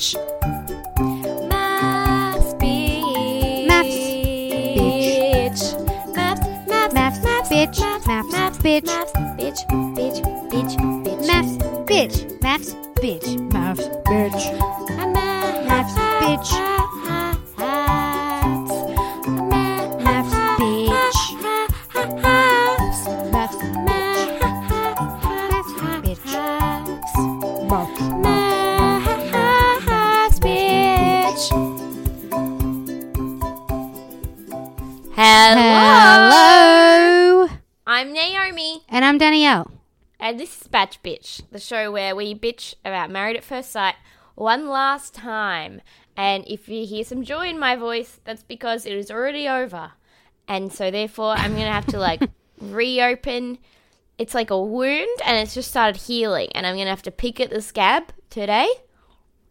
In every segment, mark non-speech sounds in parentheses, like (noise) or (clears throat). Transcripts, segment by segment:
Maths bitch. Maths bitch. Maths, maths, maths, maths, bitch. Maths, maths, bitch. Maths, bitch, bitch, bitch, bitch. Maths, bitch. Maths, bitch. Maths, bitch. Maths, bitch. Hello. I'm Naomi, And I'm Danielle. and this is MAFS Bitch, the show where we bitch about Married at First Sight one last time. And if you hear some joy in my voice, that's because it is already over. And so, therefore, I'm going to have to like (laughs) reopen. It's like a wound, and it's just started healing. And I'm going to have to pick at the scab today.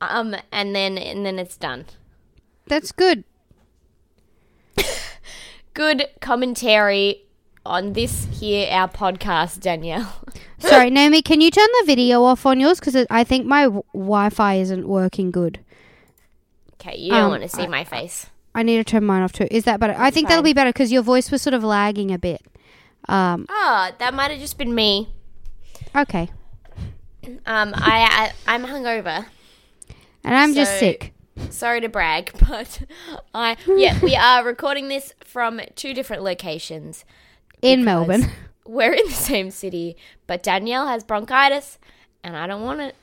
Um, and then and then it's done. That's good. (laughs) Good commentary on this here our podcast, Danielle. (laughs) Sorry, Naomi, can you turn the video off on yours? Because I think my w- Wi Fi isn't working good. Okay, you don't Um, want to see I- my face. I need to turn mine off too. Is that better? I think that'll be better because your voice was sort of lagging a bit. Um, Oh, that might have just been me. okay. Um, I, I I'm hungover. And I'm just sick. Sorry to brag, (laughs) but I yeah we (laughs) are recording this from two different locations. In Melbourne. (laughs) We're in the same city, but Danielle has bronchitis, and I don't want it.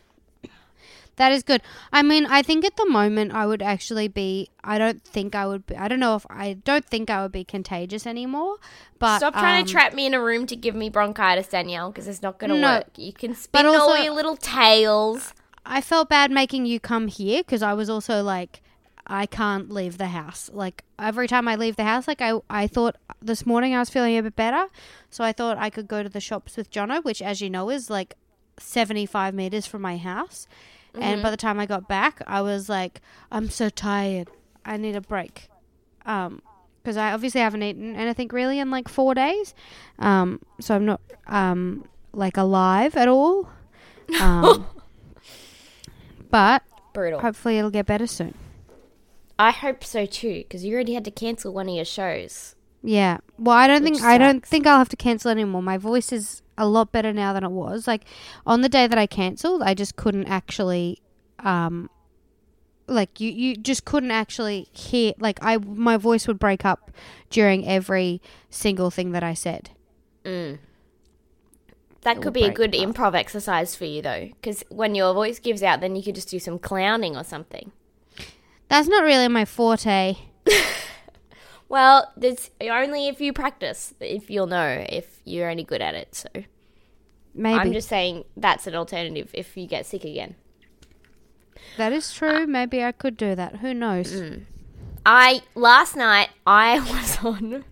That is good. I mean, I think at the moment I would actually be. I don't think I would be. I don't know if I don't think I would be contagious anymore. But Stop trying um, to trap me in a room to give me bronchitis, Danielle, because it's not going to No. work. You can spin But all your little tails. I felt bad making you come here because I was also like, I can't leave the house. Like every time I leave the house, like I, I thought this morning I was feeling a bit better, so I thought I could go to the shops with Jono, which, as you know, is like seventy-five meters from my house. And by the time I got back, I was like, I'm so tired. I need a break. Um, because I obviously haven't eaten anything really in like four days. Um, so I'm not um like alive at all. (laughs) Um, but Brutal. hopefully it'll get better soon. I hope so too, because you already had to cancel one of your shows. Yeah. Well, I don't Which think I don't think I'll have to cancel anymore. My voice is a lot better now than it was. Like on the day that I cancelled, I just couldn't actually um like you you just couldn't actually hear like I my voice would break up during every single thing that I said. Mm. That could be a good improv exercise for you, though, because when your voice gives out, then you could just do some clowning or something. That's not really my forte. (laughs) Well, there's only if you practice, if you'll know if you're any good at it. So Maybe. I'm just saying that's an alternative if you get sick again. that is true. Maybe I could do that. Who knows? Mm. I last night I (laughs) was on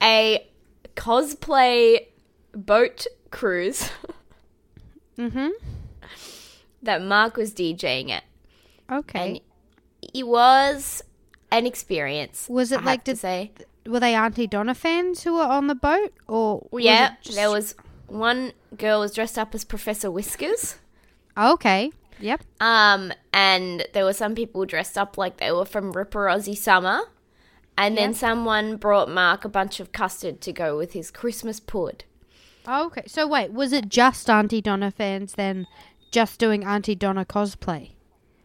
a cosplay boat cruise Mhm. that Mark was DJing at. Okay. and it was an experience. Was it I like to did, say? were they Aunty Donna fans who were on the boat or was yeah, just- there was one girl was dressed up as Professor Whiskers. Okay. Yep. Um, and there were some people dressed up like they were from Ripper Aussie Summer. And then someone brought Mark a bunch of custard to go with his Christmas pud. Okay. So wait, was it just Aunty Donna fans then just doing Aunty Donna cosplay? (laughs)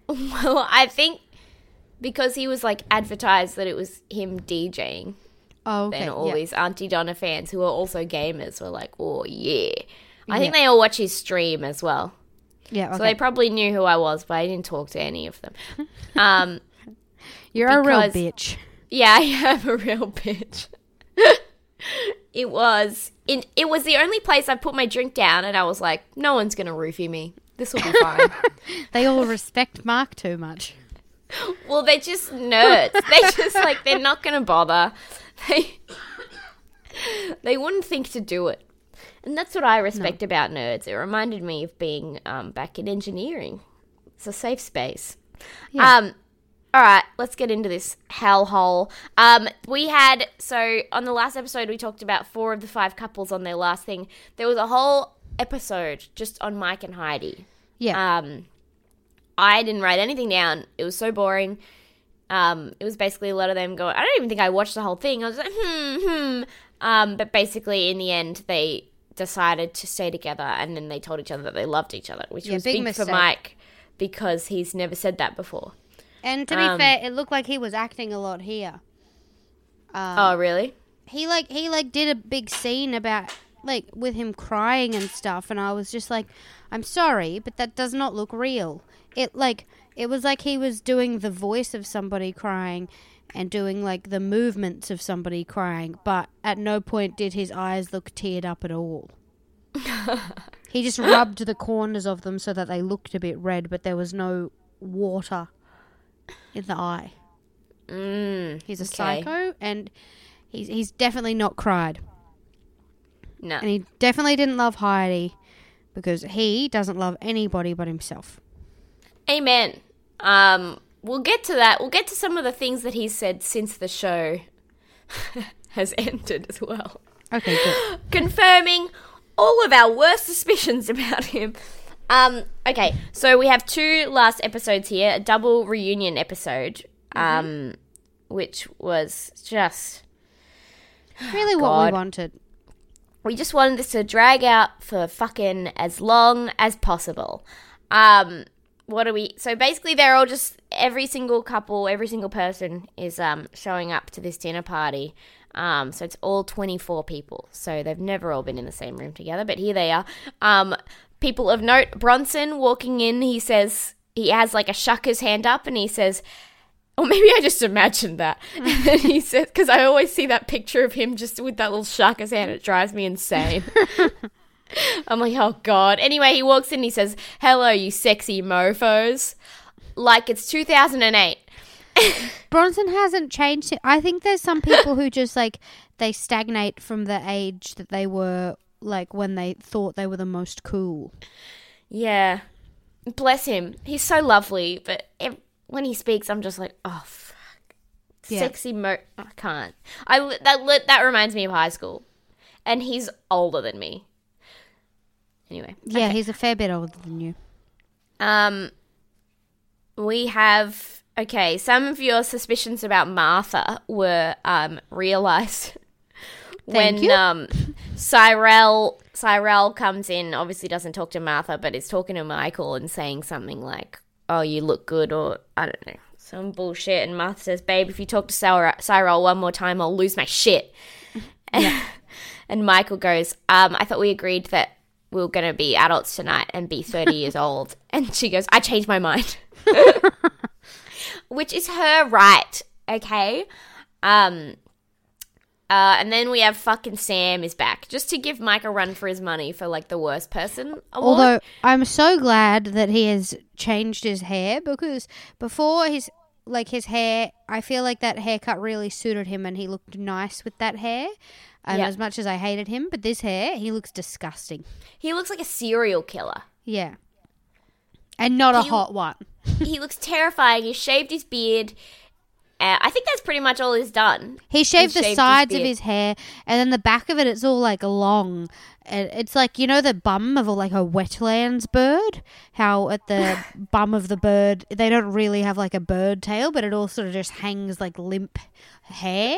Well, I think because he was like advertised that it was him DJing, Oh, okay. then all these Aunty Donna fans who are also gamers were like, oh, yeah. I think they all watch his stream as well. yeah, okay. So they probably knew who I was, but I didn't talk to any of them. (laughs) Um, You're a real bitch. yeah, (laughs) I am a real bitch. It was in, it was the only place I put my drink down, and I was like, no one's gonna roofie me. This will be fine. (laughs) They all respect Mark too much. well, they're just nerds. They just like they're not gonna bother. They they wouldn't think to do it, and that's what I respect about nerds. It reminded me of being um, back in engineering. It's a safe space. Yeah. Um, all right, let's get into this hellhole. Um, we had so on the last episode we talked about four of the five couples on their last thing. There was a whole episode just on Mike and Heidi. Yeah. Um, I didn't write anything down. It was so boring. Um, it was basically a lot of them going. I don't even think I watched the whole thing. I was like, hmm, hmm. Um, but basically, in the end, they decided to stay together, and then they told each other that they loved each other, which Yeah, was big big, for Mike because he's never said that before. And to be um, fair, it looked like he was acting a lot here. Um, oh, really? he like he like did a big scene about like with him crying and stuff and I was just like I'm sorry but that does not look real. It like it was like he was doing the voice of somebody crying and doing like the movements of somebody crying but at no point did his eyes look teared up at all. (laughs) he just rubbed the corners of them so that they looked a bit red but there was no water in the eye. Mm, He's a Okay. psycho and he's he's definitely not cried. no. And he definitely didn't love Heidi because he doesn't love anybody but himself. Amen. Um, we'll get to that. We'll get to some of the things that he's said since the show (laughs) has ended as well. Okay, good. (gasps) confirming all of our worst suspicions about him. Um, okay, so we have two last episodes here, a double reunion episode, um, which was just (sighs) Really what we wanted. we just wanted this to drag out for fucking as long as possible. Um, what are we? So basically, they're all just every single couple, every single person is um showing up to this dinner party. Um, so it's all twenty four people. So they've never all been in the same room together, but here they are. Um, people of note: Bronson walking in. He says he has like a shaka's hand up, and he says. Or maybe I just imagined that. (laughs) And then he says, because I always see that picture of him just with that little shaka's hand. It drives me insane. (laughs) I'm like, oh God. Anyway, he walks in, he says, hello, you sexy mofos. Like it's 2008. (laughs) Bronson hasn't changed. I think there's some people who just like they stagnate from the age that they were like when they thought they were the most cool. Yeah. Bless him. He's so lovely, but when he speaks, I'm just like, oh, fuck. Yeah. Sexy mo. I can't. I that that reminds me of high school, and he's older than me. Anyway, Yeah, he's a fair bit older than you. Um, we have okay. Some of your suspicions about Martha were um realized (laughs) Thank when you. um Cyrell Cyrell comes in. Obviously, doesn't talk to Martha, but is talking to Michael and saying something like, "Oh, you look good," or I don't know. Some bullshit, and Martha says, "Babe, if you talk to Cyr- Cyrell one more time, I'll lose my shit." (laughs) (laughs) and Michael goes, um, "I thought we agreed that we are going to be adults tonight and be 30 (laughs) years old. And she goes, I changed my mind. Which is her right, okay? Um, uh, and then we have fucking Sam is back. Just to give Mike a run for his money for like the worst person award. Although I'm so glad that he has changed his hair because before his like his hair, I feel like that haircut really suited him and he looked nice with that hair. And Yeah. as much as I hated him, but this hair, he looks disgusting. he looks like a serial killer. Yeah. And not a hot one. (laughs) he looks terrifying. He shaved his beard. Uh, I think that's pretty much all he's done. He shaved He the shaved his sides of his hair, and then the back of it, it's all like long. It's like you know the bum of a, like a wetlands bird. How at the (laughs) bum of the bird, they don't really have like a bird tail, but it all sort of just hangs like limp hair.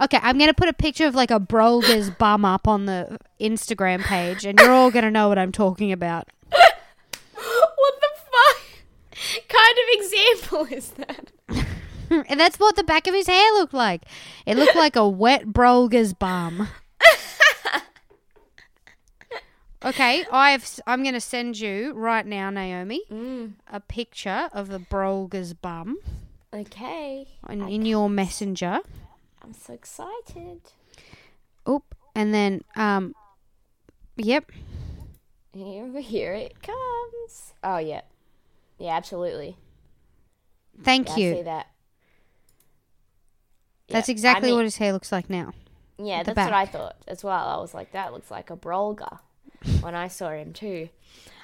okay, I'm gonna put a picture of like a Brolga's bum up on the Instagram page, and you're all gonna know what I'm talking about. What the fuck kind of example is that? And that's what the back of his hair looked like. It looked like a wet Brolga's bum. okay, I've I'm going to send you right now, Naomi, a picture of the Brolga's bum Okay. in, in your messenger. I'm so excited. Oop. And then, um, yep. Here, here it comes. Oh yeah, yeah, absolutely. Thank Yeah, I you. see that. That's Yeah, I exactly mean- what his hair looks like now. Yeah, that's what I thought as well. I was like, that looks like a Brolga when I saw him too.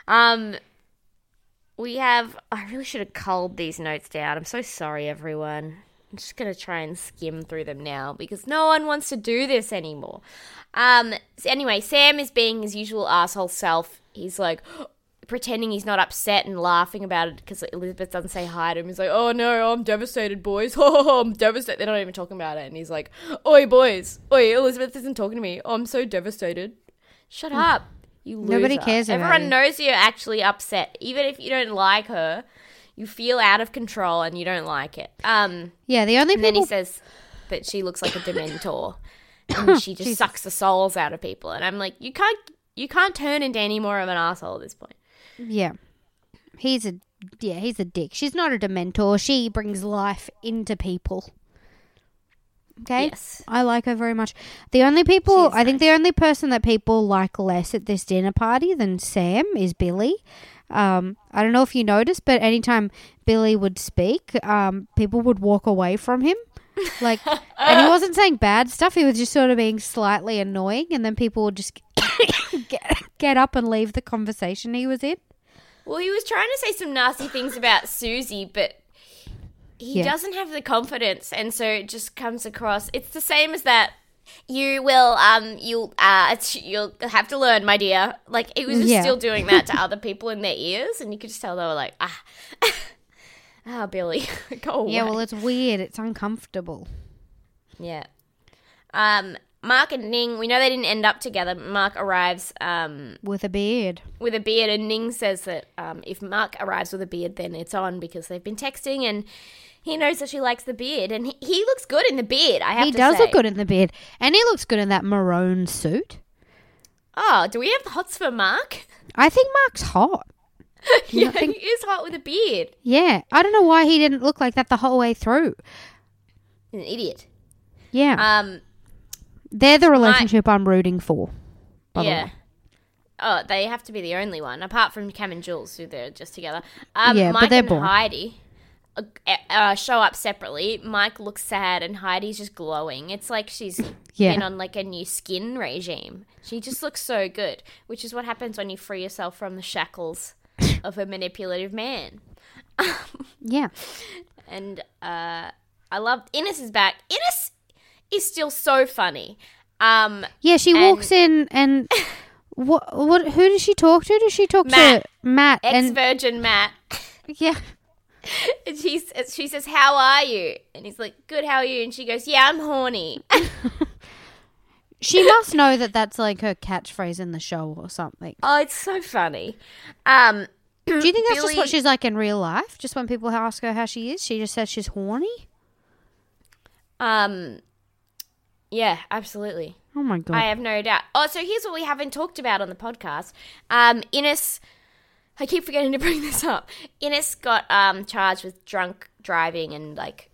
Um, we have. I really should have culled these notes down. I'm so sorry, everyone. I'm just gonna try and skim through them now because no one wants to do this anymore. Um. So anyway, Sam is being his usual asshole self. He's like. Pretending he's not upset and laughing about it because Elizabeth doesn't say hi to him. He's like, "Oh no, I'm devastated, boys. (laughs) Oh, I'm devastated." They're not even talking about it, and he's like, "Oi, boys. Oi, Elizabeth isn't talking to me. Oh, I'm so devastated." Shut up, you loser. Nobody cares Everyone you. knows you're actually upset, even if you don't like her. You feel out of control and you don't like it. Um, Yeah, the only and then he says that she looks like a (coughs) dementor, (coughs) and she just sucks the souls out of people. And I'm like, you can't, you can't turn into any more of an asshole at this point. Yeah. He's a yeah, he's a dick. She's not a dementor. She brings life into people. Okay? Yes. I like her very much. The only people I think the only person that people like less at this dinner party than Sam is Billy. Um, I don't know if you noticed, but anytime Billy would speak, um, people would walk away from him. Like, and he (laughs) wasn't saying bad stuff. He was just sort of being slightly annoying, and then people would just (laughs) get, get up and leave the conversation he was in. Well, he was trying to say some nasty things about Susie, but he Yeah. doesn't have the confidence, and so it just comes across. It's the same as that. You will, um, you'll, uh, you'll have to learn, my dear. Like he was just Yeah. still doing that to (laughs) other people in their ears, and you could just tell they were like, ah, (laughs) ah, Billy, go away. Yeah, well, it's weird. It's uncomfortable. Yeah. Um, Mark and Ning, we know they didn't end up together. Mark arrives um, With a beard. with a beard, and Ning says that um, if Mark arrives with a beard, then it's on because they've been texting, and he knows that she likes the beard, and he, he looks good in the beard. I have He does say. look good in the beard. And he looks good in that maroon suit. Oh, do we have the hots for Mark? I think Mark's hot. (laughs) yeah, he is hot with a beard. Yeah. I don't know why he didn't look like that the whole way through. He's an idiot. Yeah. Um, They're the relationship I'm rooting for. The yeah. way. Oh, they have to be the only one, apart from Cam and Jules, who they're just together. Um, Yeah, but they're and boring. Heidi uh, uh, show up separately. Mike looks sad, and Heidi's just glowing. It's like she's (laughs) Yeah. been on like a new skin regime. She just looks so good, which is what happens when you free yourself from the shackles (laughs) of a manipulative man. (laughs) Yeah. And uh, I love Ines is back. Ines is still so funny. Um, Yeah, she And- walks in and (laughs) what what who does she talk to? Does she talk Matt. to Matt ex and virgin Matt. (laughs) yeah. (laughs) And she, she says, How are you? And he's like, Good, how are you? And she goes, Yeah, I'm horny. She must know that that's like her catchphrase in the show or something. oh, it's so funny. Um, Do you think that's just what she's like in real life? Just when people ask her how she is, she just says she's horny? um, yeah, absolutely. Oh my god. I have no doubt. Oh, so here's what we haven't talked about on the podcast. Um, Ines, I keep forgetting to bring (laughs) this up. Ines got um charged with drunk driving and like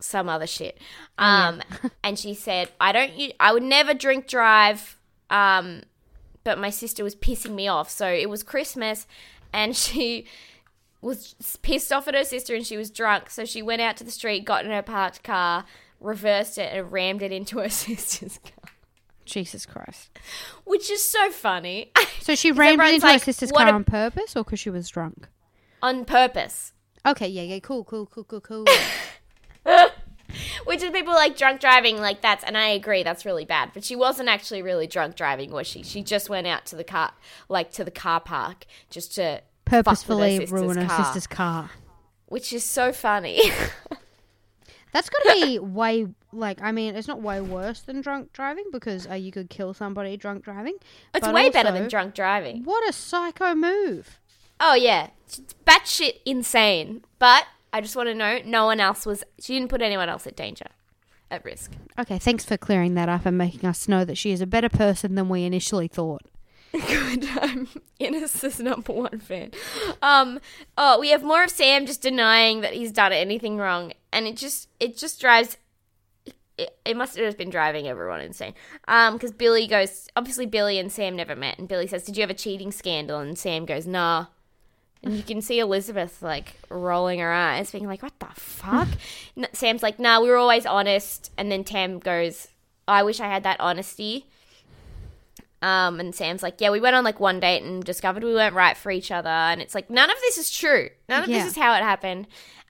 some other shit. Um, (laughs) and she said, "I don't. I would never drink drive. Um, but my sister was pissing me off. So it was Christmas, and (laughs) she." was pissed off at her sister and she was drunk, so she went out to the street, got in her parked car, reversed it, and rammed it into her (laughs) sister's car Jesus Christ. which is so funny So she (laughs) rammed it into her sister's car a- on purpose or because she was drunk? on purpose. Okay, yeah, yeah, cool, cool, cool, cool, cool. (laughs) Which is people like drunk driving, like that's, and I agree, that's really bad. But she wasn't actually really drunk driving, was she? She just went out to the car, like to the car park, just to Purposefully sister's ruin her car, sister's car. which is so funny. That's got to be way like I mean, it's not way worse than drunk driving because uh, you could kill somebody drunk driving. it's way better than drunk driving. What a psycho move! Oh yeah, it's batshit insane. But I just want to know, no one else was. She didn't put anyone else at danger, at risk. Okay, thanks for clearing that up and making us know that she is a better person than we initially thought. (laughs) Good. I'm Ines' number one fan. Um. Oh, we have more of Sam just denying that he's done anything wrong, and it just it just drives. It it, it must have just been driving everyone insane. Um, because Billy goes, obviously Billy and Sam never met, and Billy says, "Did you have a cheating scandal?" And Sam goes, "Nah." And you can see Elizabeth like rolling her eyes, being like, "What the fuck?" (laughs) Sam's like, "Nah, we were always honest." And then Tam goes, "I wish I had that honesty." Um, and Sam's like, "Yeah, we went on like one date and discovered we weren't right for each other." And it's like, none of this is true. None of Yeah. this is how it happened.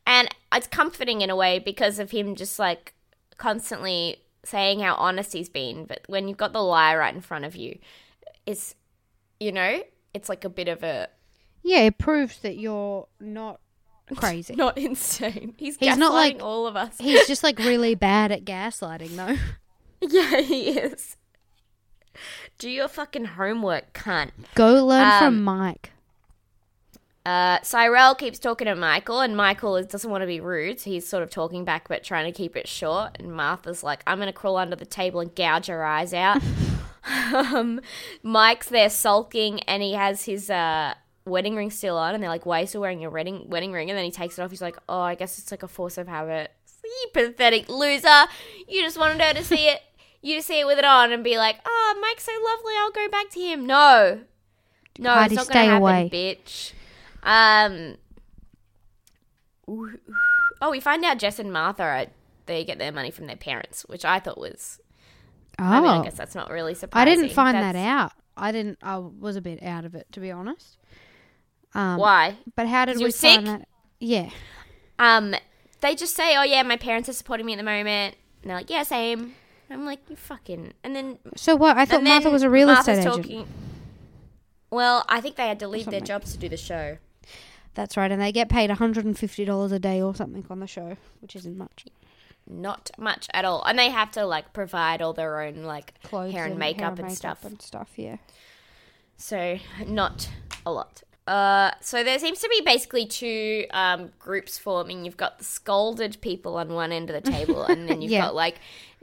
And it's comforting in a way because of him just like constantly saying how honest he's been. But when you've got the lie right in front of you, it's you know, it's like a bit of a Yeah, it proves that you're not (laughs) crazy. not insane. He's, He's gaslighting not like- all of us. He's just (laughs) like really bad at gaslighting, though. yeah, he is. Do your fucking homework, cunt. Go learn Um, from Mike. Uh, Cyrell keeps talking to Michael, and Michael is, doesn't want to be rude, so he's sort of talking back but trying to keep it short. And Martha's like, I'm going to crawl under the table and gouge her eyes out. (laughs) um, Mike's there sulking, and he has his uh, wedding ring still on, and they're like, Why are you still wearing your wedding, wedding ring? And then he takes it off. He's like, Oh, I guess it's like a force of habit. You pathetic loser. You just wanted her to see it. You see it with it on and be like, Oh, Mike's so lovely. I'll go back to him. No. No, Heidi, it's not going to happen, away. bitch. Um. Oh, we find out Jess and Martha are they get their money from their parents, which I thought was. Oh, I mean, I guess that's not really surprising. I didn't find that out. I didn't. I was a bit out of it, to be honest. Um, Why? But how did we find sick? that? Yeah. Um, they just say, "Oh yeah, my parents are supporting me at the moment." And they're like, "Yeah, same." I'm like, "You fucking," and then So what? I thought Martha was a real Martha's estate agent. Well, I think they had to leave their jobs to do the show. That's right, and they get paid $150 a day or something on the show, which isn't much. Not much at all, and they have to like provide all their own like Clothes hair and hair makeup and makeup stuff. and stuff. Yeah. so not a lot. Uh, so there seems to be basically two um, groups forming. You've got the scolded people on one end of the table, and then (laughs) you've Yeah. got like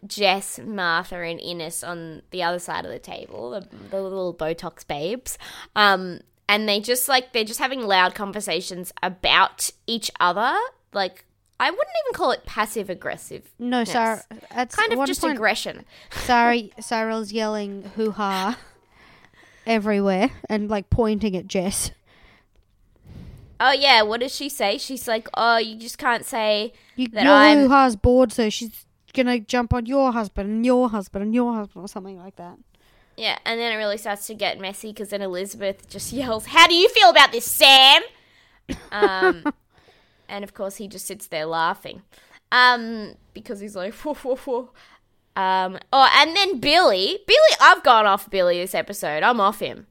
Jess, Martha, and Ines on the other side of the table, the, the little Botox babes. Um, and they just like they're just having loud conversations about each other. Like I wouldn't even call it passive aggressive. No. Sarah. At Kind of just point, aggression. Sorry, Cyrell's yelling hoo ha (laughs) everywhere and like pointing at Jess. Oh yeah, what does she say? She's like, "Oh, you just can't say You, that your I'm hoo ha's bored, so she's gonna jump on your husband and your husband and your husband or something like that. Yeah, and then it really starts to get messy because then Elizabeth just yells, "How do you feel about this, Sam?" Um, (laughs) and of course he just sits there laughing, um, because he's like, whoa, whoa, whoa. Um, oh, and then Billy, Billy, I've gone off Billy this episode. I'm off him.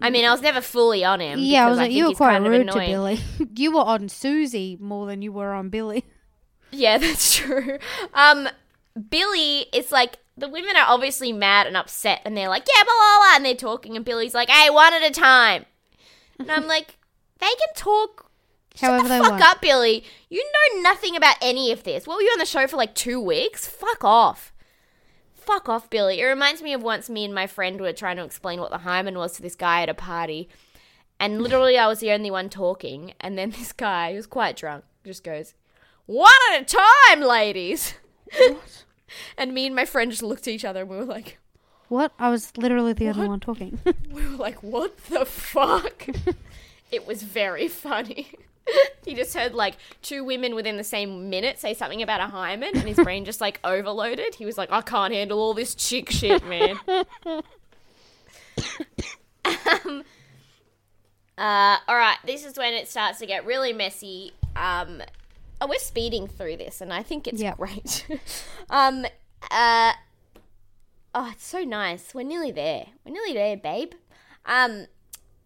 I mean, I was never fully on him. yeah, I was like, think you were quite rude to. Billy. (laughs) you were on Susie more than you were on Billy. Yeah, (laughs) that's true. Um, Billy is like the women are obviously mad and upset, and they're like, "Yeah, blah blah blah," and they're talking, and Billy's like, "Hey, one at a time," and I'm like, "They can talk." Shut However the fuck want. up, Billy. You know nothing about any of this. What were you on the show for like two weeks? Fuck off. Fuck off, Billy. It reminds me of once me and my friend were trying to explain what the hymen was to this guy at a party. And literally, I was the only one talking. And then (laughs) this guy, who was quite drunk, just goes, One at a time, ladies. What? (laughs) And me and my friend just looked at each other and we were like, What? I was literally the only What? one talking. (laughs) we were like, what the fuck? (laughs) it was very funny. he just heard like two women within the same minute say something about a hymen and his brain just like overloaded. He was like, I can't handle all this chick shit, man. um, uh, all right, this is when it starts to get really messy. Um, oh, we're speeding through this, and I think it's Yep. great. (laughs) um, uh, oh, it's so nice. We're nearly there. We're nearly there, babe. Um,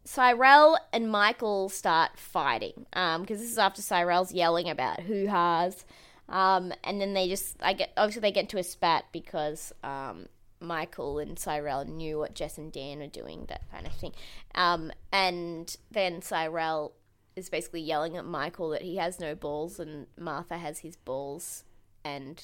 Cyrell and Michael start fighting. Um, because this is after Cyrell's yelling about hoo ha's. Um, and then they just, I get, obviously they get into a spat because, um, Michael and Cyrell knew what Jess and Dan were doing, that kind of thing. Um, and then Cyrell is basically yelling at Michael that he has no balls and Martha has his balls. And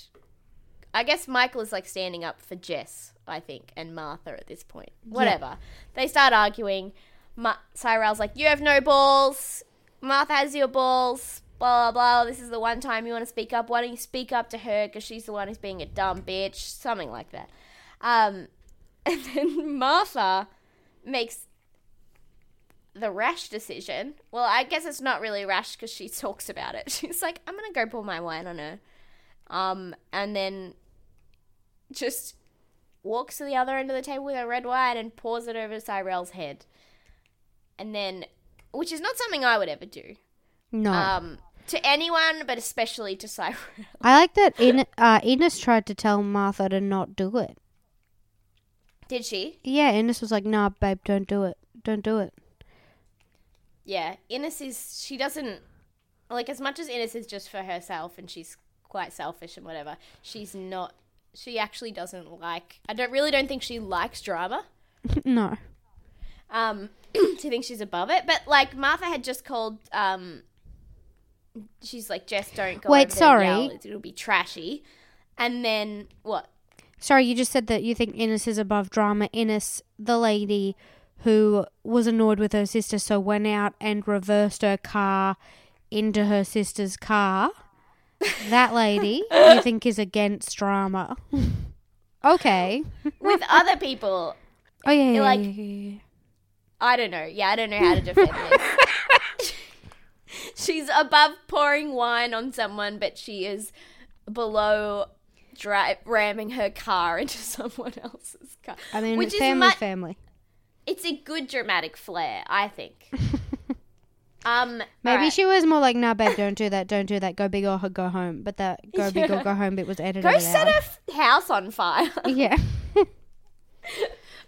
I guess Michael is like standing up for Jess, I think, and Martha at this point. Whatever. They start arguing. Ma- Cyrell's like, You have no balls. Martha has your balls. blah, blah, blah. This is the one time you want to speak up. Why don't you speak up to her because she's the one who's being a dumb bitch? Something like that. Um, (laughs) and then Martha makes the rash decision. Well, I guess it's not really rash because she (laughs) talks about it. She's like, I'm going to go pour my wine on her. Um, and then just walks to the other end of the table with her red wine and pours it over Cyrell's head. And then, which is not something I would ever do. No. Um, to anyone, but especially to Cyrell. (laughs) I like that In- uh, Ines tried to tell Martha to not do it. Did she? Yeah, Ines was like, nah, babe, don't do it. Don't do it. Yeah, Ines is she doesn't like as much as Ines is just for herself and she's quite selfish and whatever. She's not. She actually doesn't like. I don't really don't think she likes drama. (laughs) no. Um, (clears throat) she thinks she's above it. But like Martha had just called. Um, she's like Jess, don't go. Wait, over there and sorry. It'll be trashy. And then what? Sorry, you just said that you think Ines is above drama. Ines, the lady who was annoyed with her sister, so went out and reversed her car into her sister's car. That lady, you (laughs) think is against drama. okay. With other people, Oh, yeah, yeah, Like- yeah, yeah. I don't know. Yeah, I don't know how to defend this. (laughs) She's above pouring wine on someone, but she is below dri- ramming her car (laughs) into someone else's car. I mean, which is family, mu- family. It's a good dramatic flair, I think. (laughs) um, Maybe alright. she was more like, nah, babe, don't do that, don't do that, go big or go home. But that go big or go home bit was edited go out. set her f- house on fire. (laughs) Yeah. (laughs)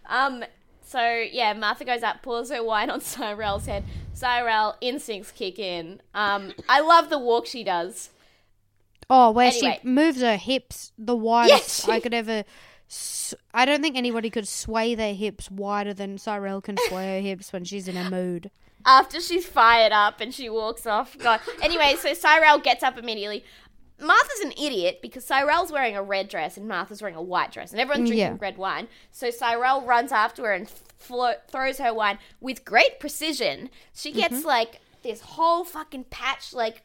Um, so yeah, Martha goes up, pours her wine on Cyrell's head. Cyrell instincts kick in. Um, I love the walk she does. Oh, where Anyway. she moves her hips the widest she- I could ever. I don't think anybody could sway their hips wider than Cyrell can sway her hips when she's in a mood. after she's fired up and she walks off. God. Anyway, so Cyrell gets up immediately. Martha's an idiot because Cyrell's wearing a red dress and Martha's wearing a white dress, and everyone's drinking Yeah. red wine. So Cyrell runs after her and flo- throws her wine with great precision. She gets Mm-hmm. like this whole fucking patch, like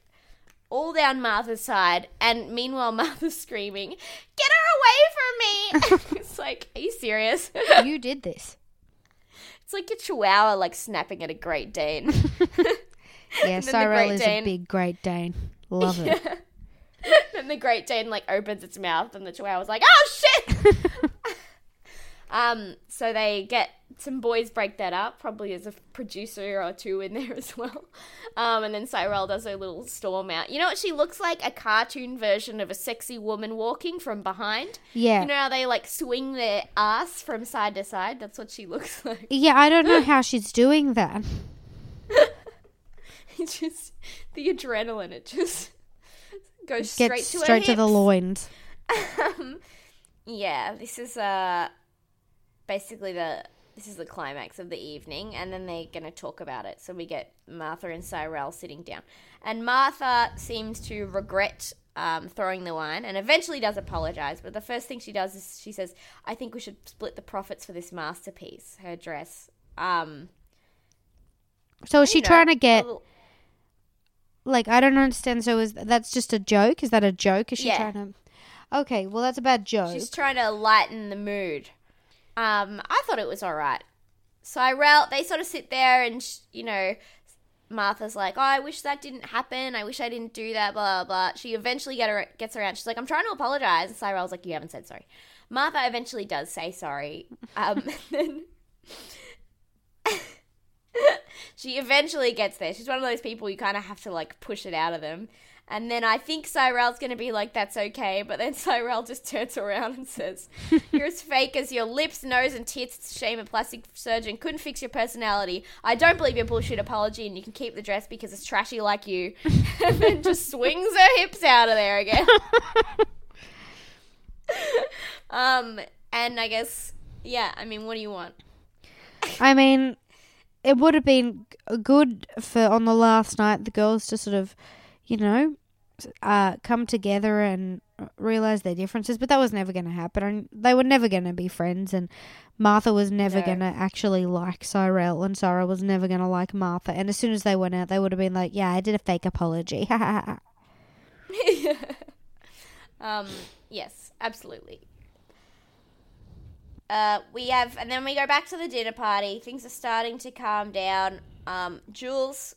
all down Martha's side, and meanwhile (laughs) Martha's screaming, "Get her away from me!" (laughs) (laughs) it's like, are you serious? you did this. it's like a chihuahua like snapping at a Great Dane. Yeah, then the Cyrell Great is Dane- a big Great Dane. Love it. then the Great Dane like opens its mouth, and the Chihuahua's like, "Oh shit!" um, so they get some boys break that up. Probably as a producer or two in there (laughs) as well. Um, and then Cyrell does her little storm out. You know what? She looks like a cartoon version of a sexy woman walking from behind. Yeah. You know how they like swing their ass from side to side? That's what she (laughs) looks like. Yeah, I don't know how (laughs) she's doing that. It's just the adrenaline. It just goes straight to straight to the loins. um, yeah, this is uh basically the this is the climax of the evening, and then they're gonna talk about it. So we get Martha and Cyrell sitting down, and Martha seems to regret um, throwing the wine, and eventually does apologize. But the first thing she does is she says, "I think we should split the profits for this masterpiece, her dress." Um, So is she know, trying to get little- like I don't understand. So is that's just a joke? Is that a joke? Is she Yeah. trying to? Okay, well that's a bad joke. She's trying to lighten the mood. Um, I thought it was all right. So Cyrell, they sort of sit there and, sh- you know, Martha's like, oh, I wish that didn't happen. I wish I didn't do that, blah, blah. She eventually get her, gets around. She's like, I'm trying to apologize. And Cyrell's like, you haven't said sorry. Martha eventually does say sorry. Um, (laughs) then (laughs) she eventually gets there. She's one of those people you kind of have to, like, push it out of them. And then I think Cyrell's going to be like, that's okay. But then (laughs) Cyrell just turns around and says, (laughs) You're as fake as your lips, nose, and tits. It's a shame a plastic surgeon couldn't fix your personality. I don't believe your bullshit apology, and you can keep the dress because it's trashy like you. (laughs) and then just swings her hips out of there again. um, and I guess, yeah, I mean, what do you want? I mean, it would have been good for on the last night the girls to sort of, you know, uh, come together and realize their differences, but that was never going to happen. And they were never going to be friends. And Martha was never No. going to actually like Cyrell, and Cyrell was never going to like Martha. And as soon as they went out, they would have been like, "Yeah, I did a fake apology." (laughs) (laughs) Um, yes, absolutely. Uh, we have, and then we go back to the dinner party. Things are starting to calm down. Um, Jules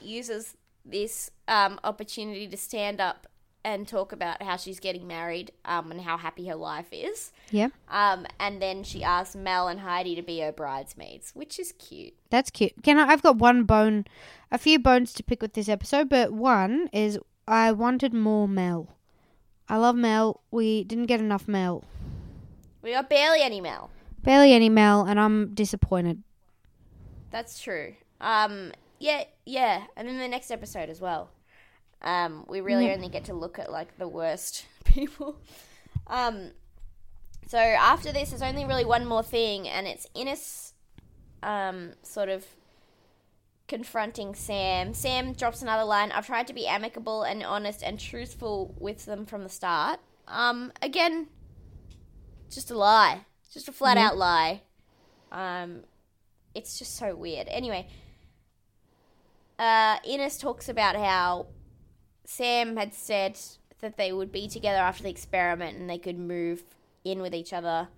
uses this um, opportunity to stand up and talk about how she's getting married um, and how happy her life is. yeah, Um, and then she asks Mel and Heidi to be her bridesmaids, which is cute. that's cute. Can I? I've got one bone, a few bones to pick with this episode, but one is I wanted more Mel. I love Mel. We didn't get enough Mel. We got barely any Mel. Barely any Mel, and I'm disappointed. That's true. Um, yeah, yeah, and then the next episode as well. Um, we really only get to look at like the worst (laughs) people. Um, so after this, there's only really one more thing, and it's Ines, um, sort of confronting Sam. Sam drops another line. I've tried to be amicable and honest and truthful with them from the start. Um, again, just a lie, just a flat out lie. Um, it's just so weird. Anyway, uh, Ines talks about how Sam had said that they would be together after the experiment and they could move in with each other,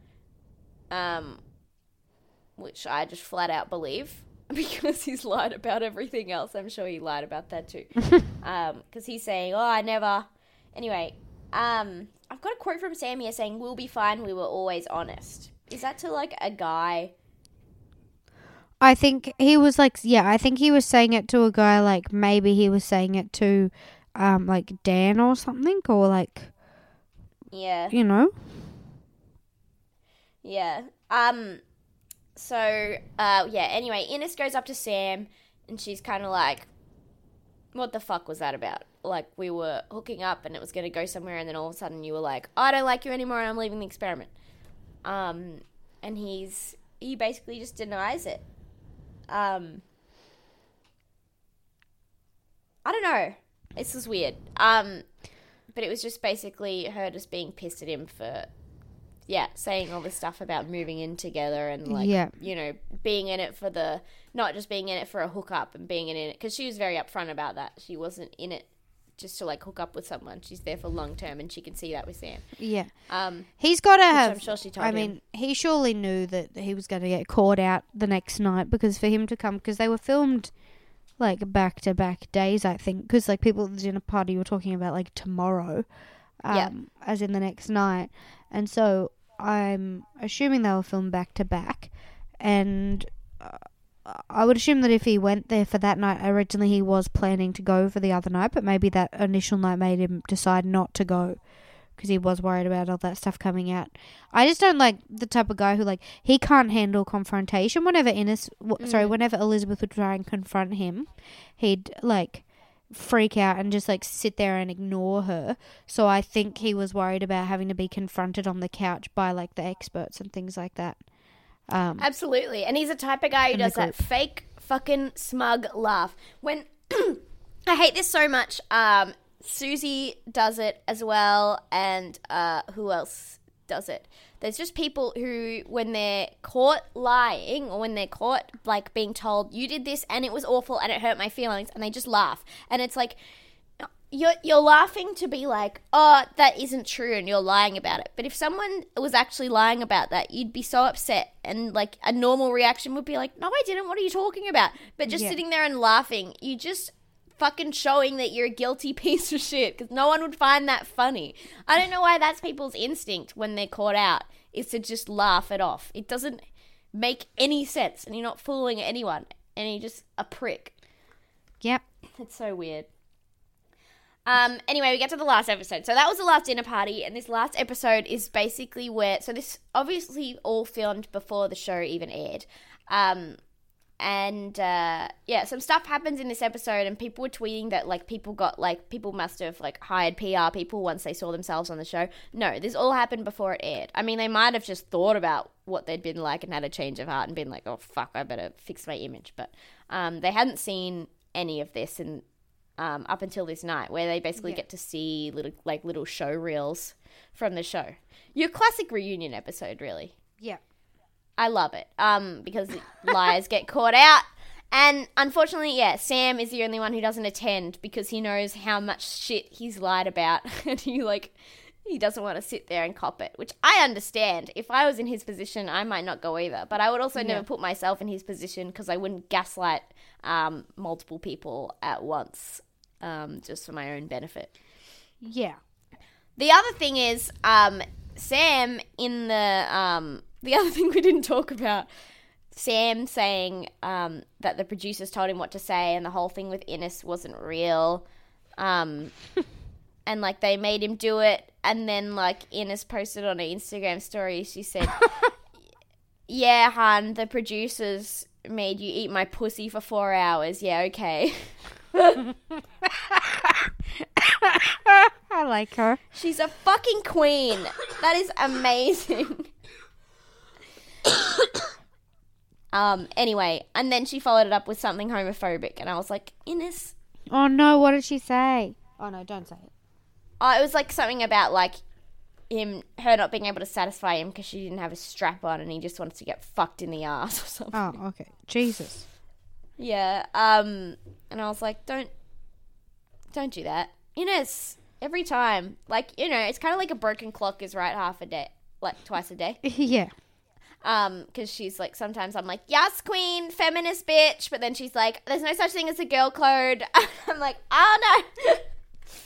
um, which I just flat out believe (laughs) because he's lied about everything else. I'm sure he lied about that too. (laughs) Because he's saying, "Oh, I never." Anyway, um, I've got a quote from Sam here saying, "We'll be fine. We were always honest." Is that to like a guy? I think he was like, yeah, I think he was saying it to a guy like maybe he was saying it to, um, like Dan or something, or like Yeah. you know, Yeah. Um. So, uh, yeah. Anyway, Ines goes up to Sam, and she's kind of like, "What the fuck was that about? Like, we were hooking up, and it was going to go somewhere, and then all of a sudden, you were like, I don't like you anymore, and I'm leaving the experiment." Um, and he's he basically just denies it. Um. I don't know. This is weird. Um, but it was just basically her just being pissed at him for yeah, saying all this stuff about moving in together and like, Yeah. you know, being in it for the not just being in it for a hookup and being in it because she was very upfront about that. She wasn't in it just to like hook up with someone. She's there for long term, and she can see that with Sam. yeah. Um, He's got to have. I'm sure she told I him. mean, he surely knew that he was going to get caught out the next night because for him to come, because they were filmed like back to back days, I think. Because like people at the dinner party were talking about like tomorrow, um, Yeah. as in the next night, and so I'm assuming they were filmed back to back, and. Uh, I would assume that if he went there for that night, originally he was planning to go for the other night, but maybe that initial night made him decide not to go because he was worried about all that stuff coming out. I just don't like the type of guy who like he can't handle confrontation. Whenever Ines, w- sorry, whenever Elizabeth would try and confront him, he'd like freak out and just like sit there and ignore her. So I think he was worried about having to be confronted on the couch by like the experts and things like that. Um, Absolutely. And he's the type of guy who does that fake fucking smug laugh. When (clears throat) I hate this so much, um, Susie does it as well, and uh, who else does it? There's just people who, when they're caught lying or when they're caught like being told you did this and it was awful and it hurt my feelings, and they just laugh, and it's like you're you're laughing to be like, oh, that isn't true, and you're lying about it. But if someone was actually lying about that, you'd be so upset, and like a normal reaction would be like, no, I didn't. What are you talking about? But just Yeah. sitting there and laughing, you just fucking showing that you're a guilty (laughs) piece of shit because no one would find that funny. I don't know why that's people's instinct when they're caught out is to just laugh it off. It doesn't make any sense, and you're not fooling anyone, and you're just a prick. yep. It's so weird. Um, anyway, we get to the last episode. So that was the last dinner party, and this last episode is basically where. So this obviously all filmed before the show even aired. Um, and uh, yeah, some stuff happens in this episode, and people were tweeting that like people got like people must have like hired PR people once they saw themselves on the show. No, this all happened before it aired. I mean, they might have just thought about what they'd been like and had a change of heart and been like, oh fuck, I better fix my image. But um, they hadn't seen any of this, and um, up until this night, where they basically Yeah. get to see little like little show reels from the show. Your classic reunion episode, really. Yeah. I love it. Um, because liars get caught out. And unfortunately, yeah, Sam is the only one who doesn't attend because he knows how much shit he's lied about (laughs) and he like he doesn't want to sit there and cop it, which I understand. If I was in his position, I might not go either. But I would also never put myself in his position because I wouldn't gaslight um, multiple people at once um, just for my own benefit. Yeah. The other thing is, um, Sam in the um, the other (laughs) thing we didn't talk about, Sam saying um, that the producers told him what to say, and the whole thing with Ines wasn't real, um, (laughs) and like they made him do it, and then like Ines posted on her Instagram story, she said, (laughs) "Yeah, hun, the producers made you eat my pussy for four hours. Yeah, okay." I like her. She's a fucking queen. That is amazing. (coughs) um. Anyway, and then she followed it up with something homophobic, and I was like, Ines. Oh no, what did she say? Oh no, don't say it. Oh, it was like something about like him, her not being able to satisfy him because she didn't have a strap on, and he just wants to get fucked in the ass or something. Oh, okay. Jesus. Yeah. Um. And I was like, don't, don't do that, Ines. Every time, like you know, it's kind of like a broken clock is right half a day, like twice a day. (laughs) yeah. Um, because she's like, sometimes I'm like, yes, queen, feminist bitch, but then she's like, there's no such thing as a girl code. (laughs) I'm like, oh no.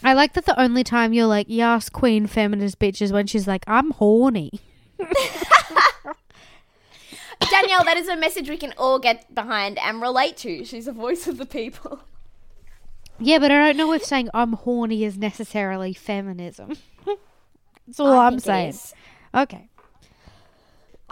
I like that the only time you're like, yes, queen feminist bitch is when she's like, I'm horny. (laughs) Danielle, that is a message we can all get behind and relate to. She's a voice of the people. Yeah, but I don't know if saying I'm horny is necessarily feminism. (laughs) That's all I I'm saying. Okay.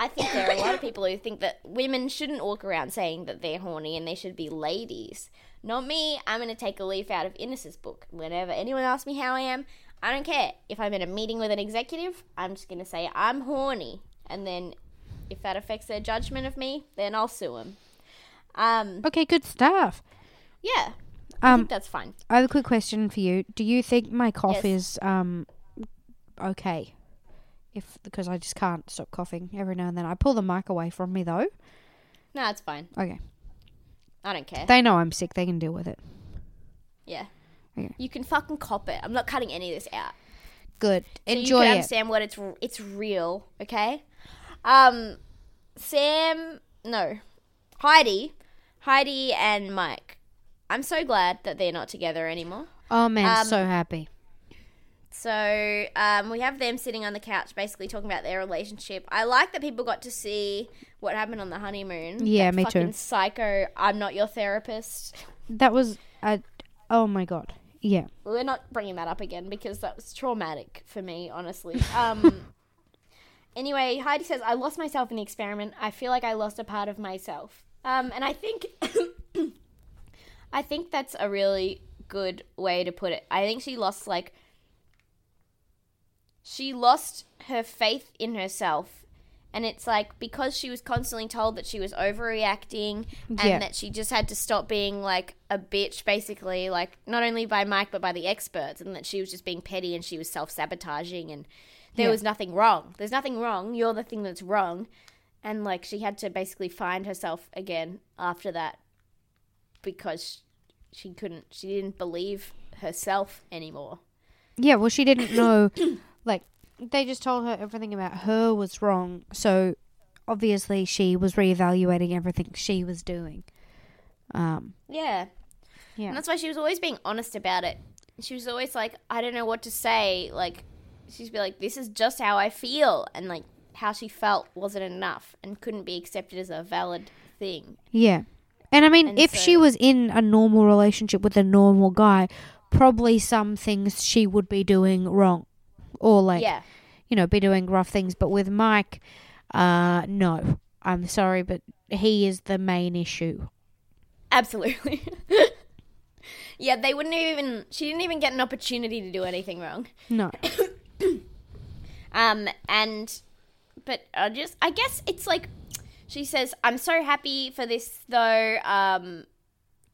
I think there are a lot of people who think that women shouldn't walk around saying that they're horny and they should be ladies. Not me. I'm going to take a leaf out of Ines's book. Whenever anyone asks me how I am, I don't care. If I'm in a meeting with an executive, I'm just going to say I'm horny. And then if that affects their judgment of me, then I'll sue them. Um, Okay, good stuff. yeah. I Um, think that's fine. I have a quick question for you. Do you think my cough Yes. is um okay? If because I just can't stop coughing every now and then. I pull the mic away from me though. No, it's fine. Okay. I don't care. They know I'm sick. They can deal with it. yeah. Okay. You can fucking cop it. I'm not cutting any of this out. Good. So you Enjoy can it. understand what it's it's real, okay? Um, Sam, no, Heidi, Heidi and Mike. I'm so glad that they're not together anymore. Oh man, Um, so happy. So um, we have them sitting on the couch, basically talking about their relationship. I like that people got to see what happened on the honeymoon. Yeah, That me too. Psycho. I'm not your therapist. That was a. Oh my god. Yeah. We're not bringing that up again because that was traumatic for me, honestly. (laughs) Um, anyway, Heidi says, I lost myself in the experiment. I feel like I lost a part of myself. Um, and I think, (coughs) I think that's a really good way to put it. I think she lost, like, she lost her faith in herself. And it's like because she was constantly told that she was overreacting and Yeah. that she just had to stop being like a bitch, basically, like not only by Mike but by the experts, and that she was just being petty and she was self sabotaging and there Yeah. was nothing wrong. There's nothing wrong. You're the thing that's wrong. And like she had to basically find herself again after that because she couldn't, she didn't believe herself anymore. Yeah. Well, she didn't know. (coughs) like they just told her everything about her was wrong. So obviously she was reevaluating everything she was doing. Um. Yeah. Yeah. And that's why she was always being honest about it. She was always like, I don't know what to say. Like, she'd be like, this is just how I feel. And like, how she felt wasn't enough and couldn't be accepted as a valid thing. Yeah. And I mean, And if so- she was in a normal relationship with a normal guy, probably some things she would be doing wrong. Or like, yeah. you know, be doing rough things. But with Mike, uh, no. I'm sorry, but he is the main issue. Absolutely. (laughs) yeah, they wouldn't even, she didn't even get an opportunity to do anything wrong. No. (coughs) Um, and, but I just, I guess it's like, she says, I'm so happy for this though. Um,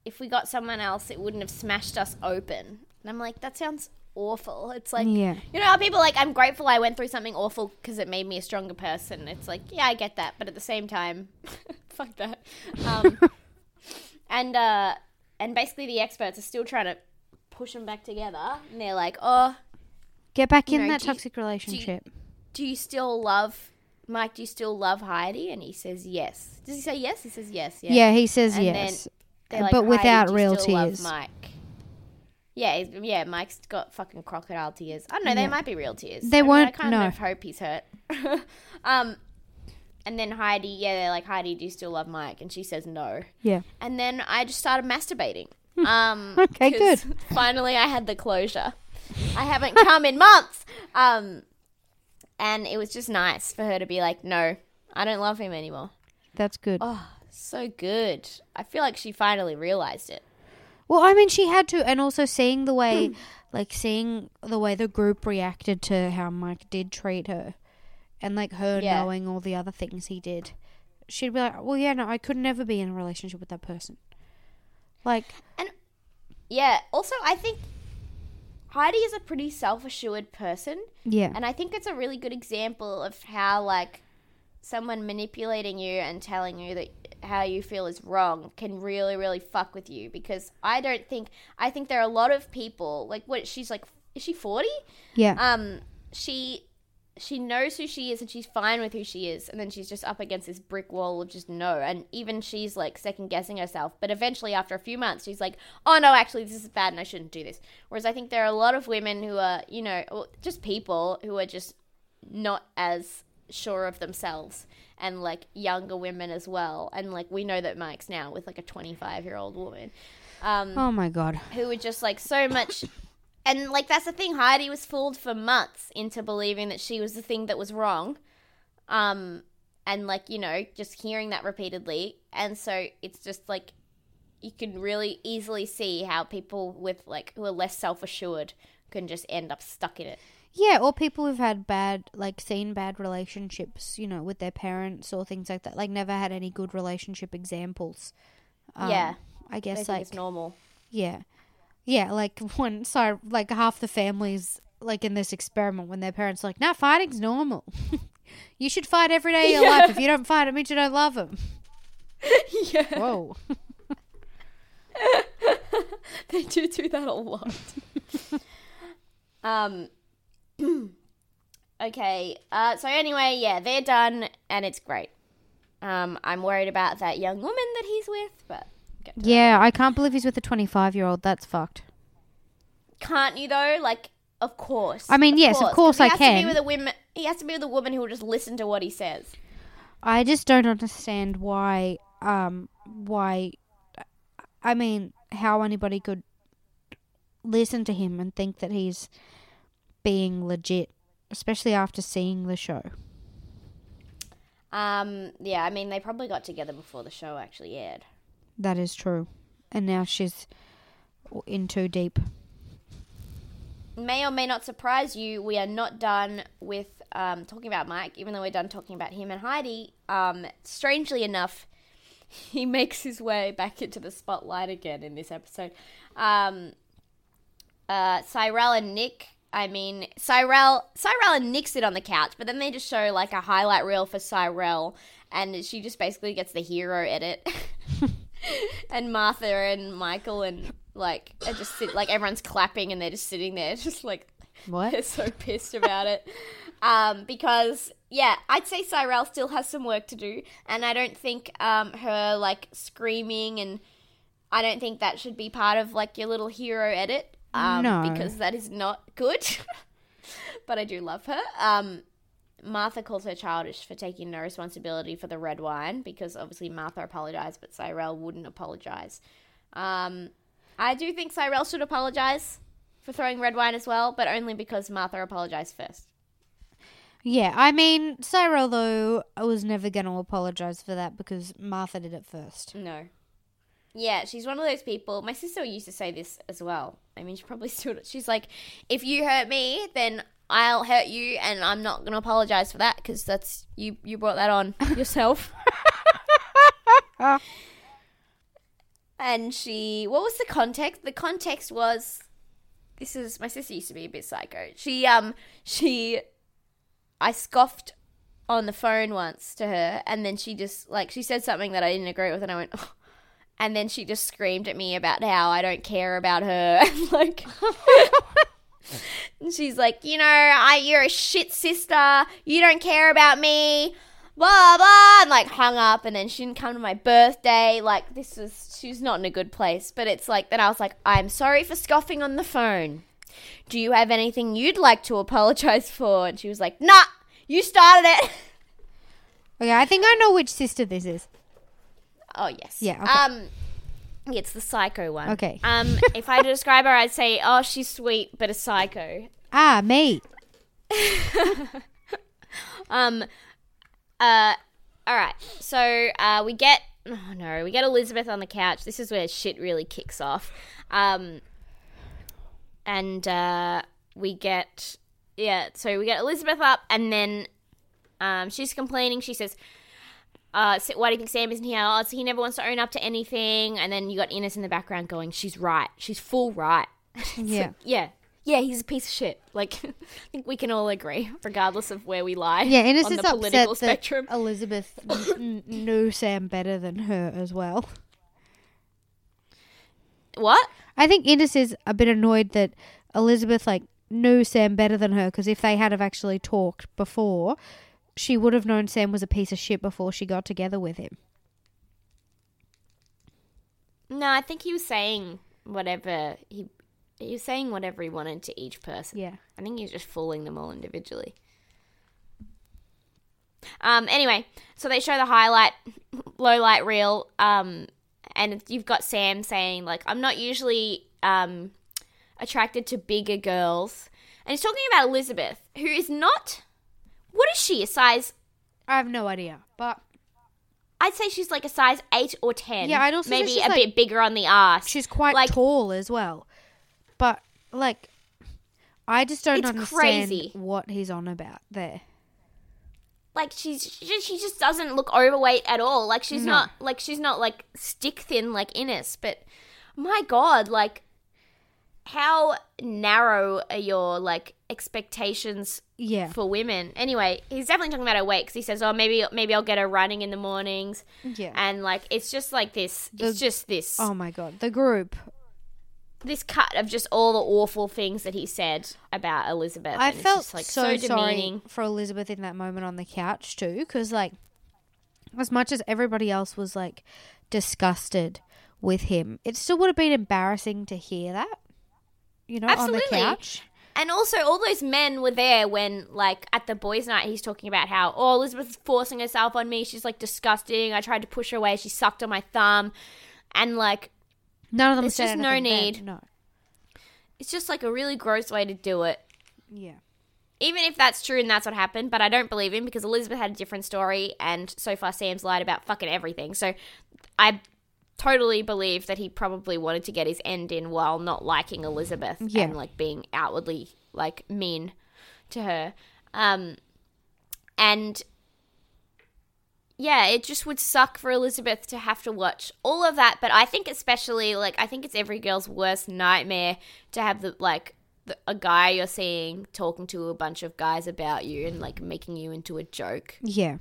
if we got someone else, it wouldn't have smashed us open. And I'm like, that sounds awful. It's like, Yeah. you know how people like, I'm grateful I went through something awful because it made me a stronger person. It's like, yeah, I get that, but at the same time, (laughs) fuck that. Um, (laughs) and uh, and basically, the experts are still trying to push them back together, and they're like, oh, Get back in know, that do you- toxic relationship. do you still love Mike? Do you still love Heidi? And he says yes. Does he say yes? He says yes. Yeah. yeah. he says And yes. then like, but "Heidi, without do you real tears. Mike. Yeah, yeah. Mike's got fucking crocodile tears. I don't know. They Yeah. might be real tears. They I mean, I kind no. of hope he's hurt. (laughs) um, and then Heidi, yeah, they're like, Heidi, do you still love Mike? And she says no. Yeah. And then I just started masturbating. Um, (laughs) Okay, 'cause good. Finally, I had the closure. I haven't come in months. Um, and it was just nice for her to be like, no, I don't love him anymore. That's good. Oh, so good. I feel like she finally realized it. Well, I mean, she had to, and also seeing the Hmm. way, like seeing the way the group reacted to how Mike did treat her, and like her Yeah. knowing all the other things he did, she'd be like, "Well, yeah, no, I could never be in a relationship with that person." Like, And Yeah. Also, I think Heidi is a pretty self-assured person, yeah, and I think it's a really good example of how like someone manipulating you and telling you that how you feel is wrong can really really fuck with you because I don't think I think there are a lot of people like what she's like is she 40? yeah, um she she knows who she is and she's fine with who she is and then she's just up against this brick wall of just no and even she's like second guessing herself. But eventually after a few months she's like oh no actually this is bad and i shouldn't do this. Whereas i think there are a lot of women who are you know just people who are just not as sure of themselves and like younger women as well. And like we know that mike's now with like a 25 year old woman. Um oh my god, who were just like so much (coughs) and like that's the thing. Heidi was fooled for months into believing that she was the thing that was wrong. Um and like you know just hearing that repeatedly. And so it's just like you can really easily see how people with like who are less self-assured can just end up stuck in it yeah, or people who've had bad, like, seen bad relationships, you know, with their parents or things like that, like, never had any good relationship examples. Um, yeah I guess like it's normal Yeah. Yeah, like (laughs) when sorry, like half the families like in this experiment when their parents are like, "No, fighting's normal. (laughs) you should fight every day of your life. If you don't fight, it means you don't love them." (laughs) yeah Whoa. they do do that a lot. um. (clears throat) okay. Uh. So anyway, yeah, they're done, and it's great. Um. I'm worried about that young woman that he's with, but. Yeah, I can't believe he's with a 25-year-old. That's fucked. can't you though? Like, of course. I mean, yes, of course 'cause he I has To can. be with a woman. He has to be with a woman who will just listen to what he says. I just don't understand why um why I mean, how anybody could listen to him and think that he's being legit, especially after seeing the show. Um. Yeah. I mean, they probably got together before the show actually aired. That is true. And now she's in too deep. may or may not surprise you, we are not done with um, talking about Mike, even though we're done talking about him and Heidi. Um, strangely enough, (laughs) he makes his way back into the spotlight again in this episode. Um, uh, Cyrell and Nick. I mean, Cyrell, Cyrell and Nick sit on the couch, but then they just show like a highlight reel for Cyrell, and she just basically gets the hero edit. (laughs) and Martha and Michael and like are just sit like everyone's clapping and they're just sitting there, (laughs) just like What? they're so pissed about it. Um, because yeah, I'd say Cyrell still has some work to do, and I don't think um her like screaming and I don't think that should be part of like your little hero edit. Um, No. because that is not good. (laughs) but I do love her. Um, Martha calls her childish for taking no responsibility for the red wine because obviously Martha apologized, but Cyrell wouldn't apologize. Um, I do think Cyrell should apologize for throwing red wine as well, but only because Martha apologized first. Yeah, I mean, Cyrell though I was never going to apologize for that because Martha did it first. No. Yeah, she's one of those people. My sister used to say this as well. I mean, she probably (laughs) still. She's like, if you hurt me, then I'll hurt you, and I'm not going to apologize for that because that's you. You brought that on (laughs) yourself. (laughs) and she what was the context? The context was this is my sister used to be a bit psycho. She um she I scoffed on the phone once to her and then she just like she said something that I didn't agree with and I went oh. And then she just screamed at me about how I don't care about her (laughs) and like (laughs) and she's like, you know, I you're a shit sister. You don't care about me. Blah blah, and like hung up, and then she didn't come to my birthday. Like this was, she was not in a good place. But it's like then I was like, I'm sorry for scoffing on the phone. Do you have anything you'd like to apologize for? And she was like, Nah, you started it. (laughs) Okay, I think I know which sister this is. Oh yes. Yeah, okay. Um, it's the psycho one. Okay. Um, if I had to describe her, I'd say, oh, she's sweet but a psycho. Ah, me. (laughs) Um, uh, all right. So uh, we get oh no, we get Elizabeth on the couch. This is where shit really kicks off. Um, and uh, we get yeah. So we get Elizabeth up, and then um, she's complaining. She says. Uh, why do you think Sam isn't here? Oh, so he never wants to own up to anything. And then you got Ines in the background going, she's right. She's full right. (laughs) Yeah. like, yeah. Yeah, he's a piece of shit. Like, (laughs) I think we can all agree, regardless of where we lie Yeah, Ines on is the political upset that spectrum. Elizabeth (laughs) n- knew Sam better than her as well. What? I think Ines is a bit annoyed that Elizabeth like knew Sam better than her because if they had have actually talked before, she would have known Sam was a piece of shit before she got together with him. No, I think he was saying whatever he he was saying whatever he wanted to each person. Yeah. I think he was just fooling them all individually. Um. Anyway, so they show the highlight, (laughs) low light reel. Um, and you've got Sam saying like, "I'm not usually um attracted to bigger girls," and he's talking about Elizabeth, who is not. What is she? A size? I have no idea, but I'd say she's like a size eight or ten. Yeah, I'd also say maybe she's, a like- bit bigger on the ass. she's quite like tall as well. But like, I just don't It's understand crazy. what he's on about there. like she's she just, she just doesn't look overweight at all. Like she's not like she's not like stick thin like Ines, but my god, like how narrow are your like expectations Yeah, for women? Anyway, he's definitely talking about her weight because he says, "Oh, maybe maybe I'll get her running in the mornings." yeah. And like it's just like this, it's The- just this oh my god, the group. this cut of just all the awful things that he said about Elizabeth. I felt just, like so, so, sorry demeaning. for Elizabeth in that moment on the couch too, because like, as much as everybody else was like disgusted with him, it still would have been embarrassing to hear that. You know, on the Absolutely. couch. And also, all those men were there when, like, at the boys' night, he's talking about how, oh, Elizabeth's forcing herself on me. She's, like, disgusting. I tried to push her away. She sucked on my thumb. And, like, None of them said just no need. No. it's just, like, a really gross way to do it. Yeah. Even if that's true and that's what happened, but I don't believe him because Elizabeth had a different story, and so far Sam's lied about fucking everything. So I totally believe that he probably wanted to get his end in while not liking Elizabeth Yeah. and like being outwardly like mean to her. Um, and yeah, it just would suck for Elizabeth to have to watch all of that. But I think especially like I think it's every girl's worst nightmare to have the like the, a guy you're seeing talking to a bunch of guys about you and like making you into a joke. Yeah.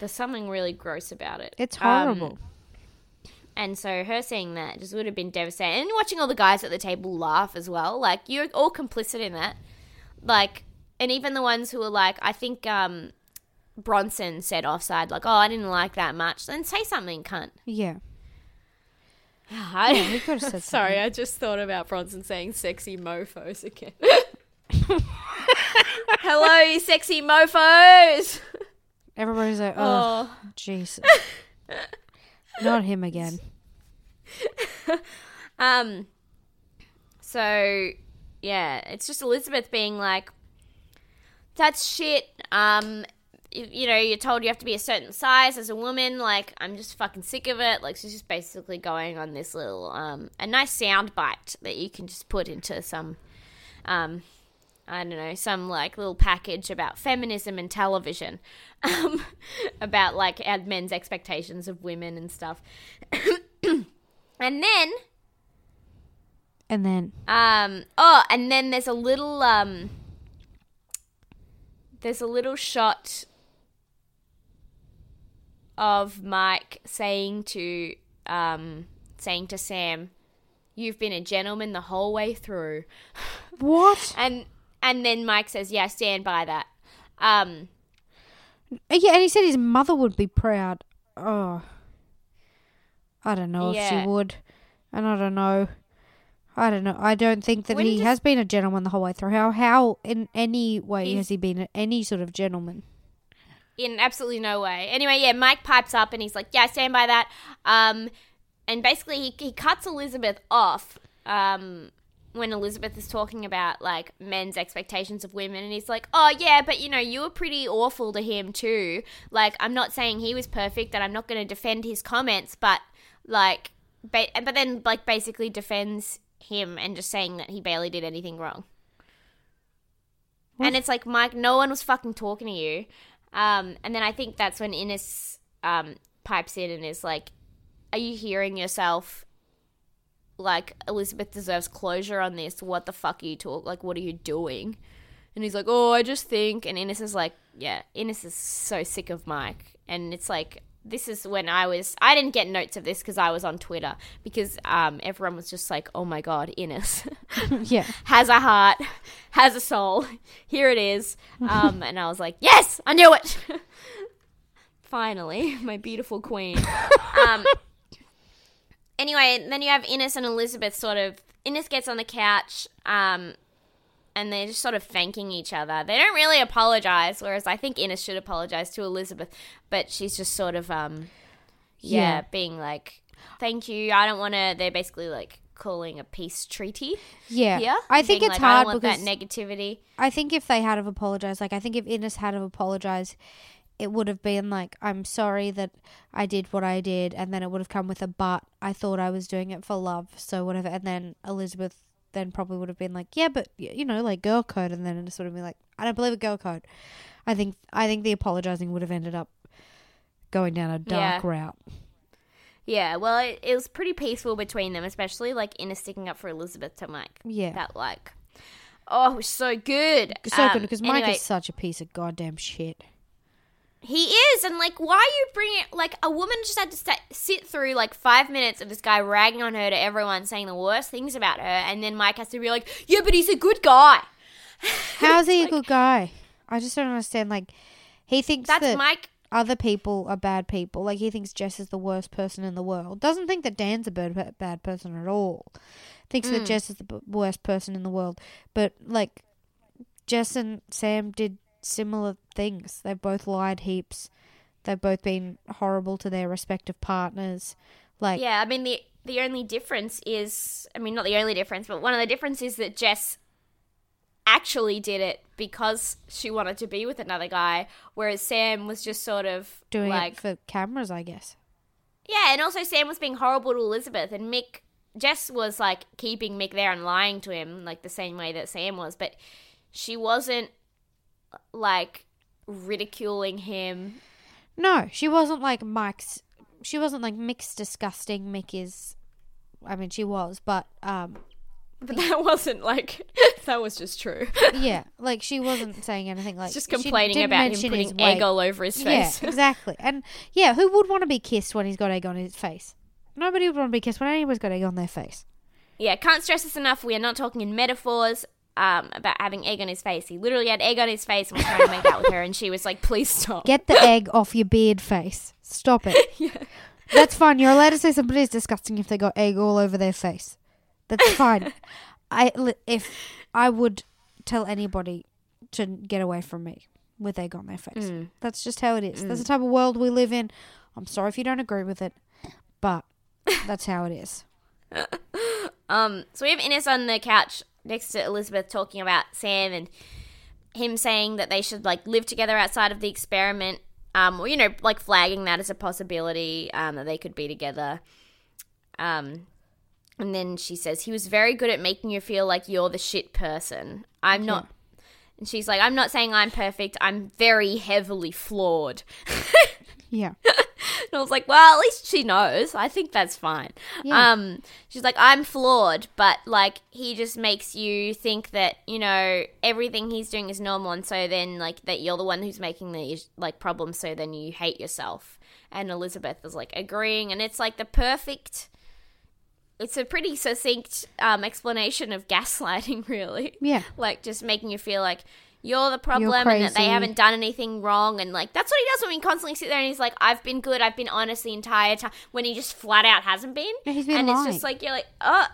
There's something really gross about it. It's Um, horrible. And so her seeing that just would have been devastating. And watching all the guys at the table laugh as well. Like you're all complicit in that. Like and even the ones who were like, I think um Bronson said offside, like, oh, I didn't like that much. Then say something, cunt. yeah. (sighs) I, he could have said (laughs) Sorry, I just thought about Bronson saying sexy mofos again. (laughs) (laughs) Hello, you sexy mofos. Everybody's like, oh, Oh. Jesus. Not him again. (laughs) Um. So, yeah, it's just Elizabeth being like, "That's shit." Um, you know, you're told you have to be a certain size as a woman. Like, I'm just fucking sick of it. Like, she's just basically going on this little, um, a nice sound bite that you can just put into some, um, I don't know, some like little package about feminism and television, (laughs) um, about like men's expectations of women and stuff. (coughs) And then And then Um. Oh, and then there's a little um. There's a little shot of Mike saying to um saying to Sam, "You've been a gentleman the whole way through," (laughs) what? and and then Mike says, "Yeah, stand by that." Um. Yeah, and he said his mother would be proud. Oh, I don't know if Yeah. she would, and I don't know. I don't know. I don't think that When he does- has been a gentleman the whole way through. How how in any way has he been any sort of gentleman? in absolutely no way. Anyway, yeah, Mike pipes up and he's like, "Yeah, stand by that." Um, and basically, he he cuts Elizabeth off. Um, when Elizabeth is talking about like men's expectations of women, and he's like, "Oh yeah, but you know, you were pretty awful to him too. Like, I'm not saying he was perfect, and I'm not going to defend his comments, but like, ba- but then like basically defends him and just saying that he barely did anything wrong." And it's like, Mike, no one was fucking talking to you. Um, and then I think that's when Ines um, pipes in and is like, Are you hearing yourself? Like, Elizabeth deserves closure on this. What the fuck are you talk? Like, what are you doing? And he's like, Oh, I just think. And Ines is like, Yeah, Ines is so sick of Mike. And it's like, this is when I was. I didn't get notes of this because I was on Twitter because um, everyone was just like, "Oh my god, Ines." (laughs) yeah, has a heart, has a soul. Here it is. Um, and I was like, yes, I knew it. (laughs) Finally, my beautiful queen. Um, anyway, then you have Ines and Elizabeth sort of. Ines gets on the couch, um, and they're just sort of thanking each other. They don't really apologize, whereas I think Ines should apologize to Elizabeth, but she's just sort of, um, yeah, Yeah. being like, thank you. I don't want to. They're basically like calling a peace treaty. yeah. Yeah, I think Being it's like, hard because that negativity. I think if they had have apologized, like I think if Ines had have apologized, it would have been like, I'm sorry that I did what I did, and then it would have come with a but. I thought I was doing it for love, so whatever. And then Elizabeth then probably would have been like, yeah, but you know, like girl code, and then it sort of be like, I don't believe a girl code. I think I think the apologizing would have ended up going down a dark Yeah. route. Yeah, well, it, it was pretty peaceful between them, especially like Ines sticking up for Elizabeth to Mike. Yeah. that like, oh, it was so good, So Um, good because Mike anyway, is such a piece of goddamn shit. He is, and like, why are you bringing like a woman just had to sta sit through like five minutes of this guy ragging on her to everyone, saying the worst things about her, and then Mike has to be like, yeah, but he's a good guy. (laughs) How's he a good guy? I just don't understand. Like, he thinks That's that Mike. other people are bad people. Like, he thinks Jess is the worst person in the world. Doesn't think that Dan's a bad, bad person at all. Thinks Mm. that Jess is the b- worst person in the world. But, like, Jess and Sam did similar things. They've both lied heaps. They've both been horrible to their respective partners. Like, Yeah, I mean the the only difference is, I mean, not the only difference, but one of the differences is that Jess actually did it because she wanted to be with another guy, whereas Sam was just sort of doing like, it for cameras, I guess. yeah, and also Sam was being horrible to Elizabeth, and Mick, Jess was like keeping Mick there and lying to him, like the same way that Sam was, but she wasn't like ridiculing him. No, she wasn't like Mike's. She wasn't like Mick's disgusting. Mick is. I mean, she was, but um, But that (laughs) wasn't like (laughs) that was just true. yeah, like she wasn't saying anything like just complaining about him putting egg weight. all over his face. Yeah, (laughs) exactly. And yeah, who would want to be kissed when he's got egg on his face? Nobody would want to be kissed when anyone's got egg on their face. Yeah, can't stress this enough. We are not talking in metaphors um, about having egg on his face. He literally had egg on his face and was trying to make out with her, and she was like, "Please stop." Get the egg (laughs) off your beard face. Stop it. (laughs) That's fine. You're allowed to say somebody's disgusting if they got egg all over their face. That's fine. (laughs) I if I would tell anybody to get away from me with egg on their face. That's just how it is. That's the type of world we live in. I'm sorry if you don't agree with it, but that's how it is. Um, so we have Ines on the couch next to Elizabeth talking about Sam and him saying that they should like live together outside of the experiment. Um, or you know, like flagging that as a possibility um, that they could be together. Um, and then she says he was very good at making you feel like you're the shit person. I'm not. And she's like, I'm not saying I'm perfect. I'm very heavily flawed. (laughs) Yeah. (laughs) And I was like, well, at least she knows. I think that's fine. Yeah. Um, she's like, I'm flawed, but like he just makes you think that you know everything he's doing is normal, and so then like that you're the one who's making the like problems. So then you hate yourself. And Elizabeth is like agreeing, and it's like the perfect. It's a pretty succinct um, explanation of gaslighting, (laughs) really. Yeah. Like just making you feel like you're the problem and that they haven't done anything wrong. And like that's what he does when he constantly sit there and he's like I've been good. I've been honest the entire time when he just flat out hasn't been. He's been and it's just like you're like oh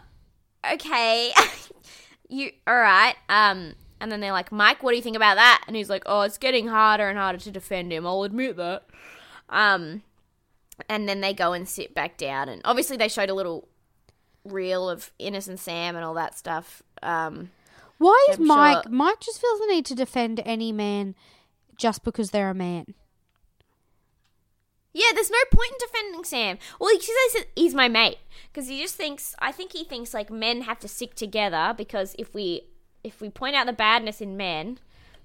okay. (laughs) You all right. Um and then they're like Mike what do you think about that? And he's like oh it's getting harder and harder to defend him. I'll admit that. Um and then they go and sit back down. And obviously they showed a little reel of innocent Sam and all that stuff. Um Why is I'm Mike? sure- Mike just feels the need to defend any man just because they're a man. Yeah, there's no point in defending Sam. Well, he says he's my mate because he just thinks. I think he thinks like men have to stick together because if we if we point out the badness in men,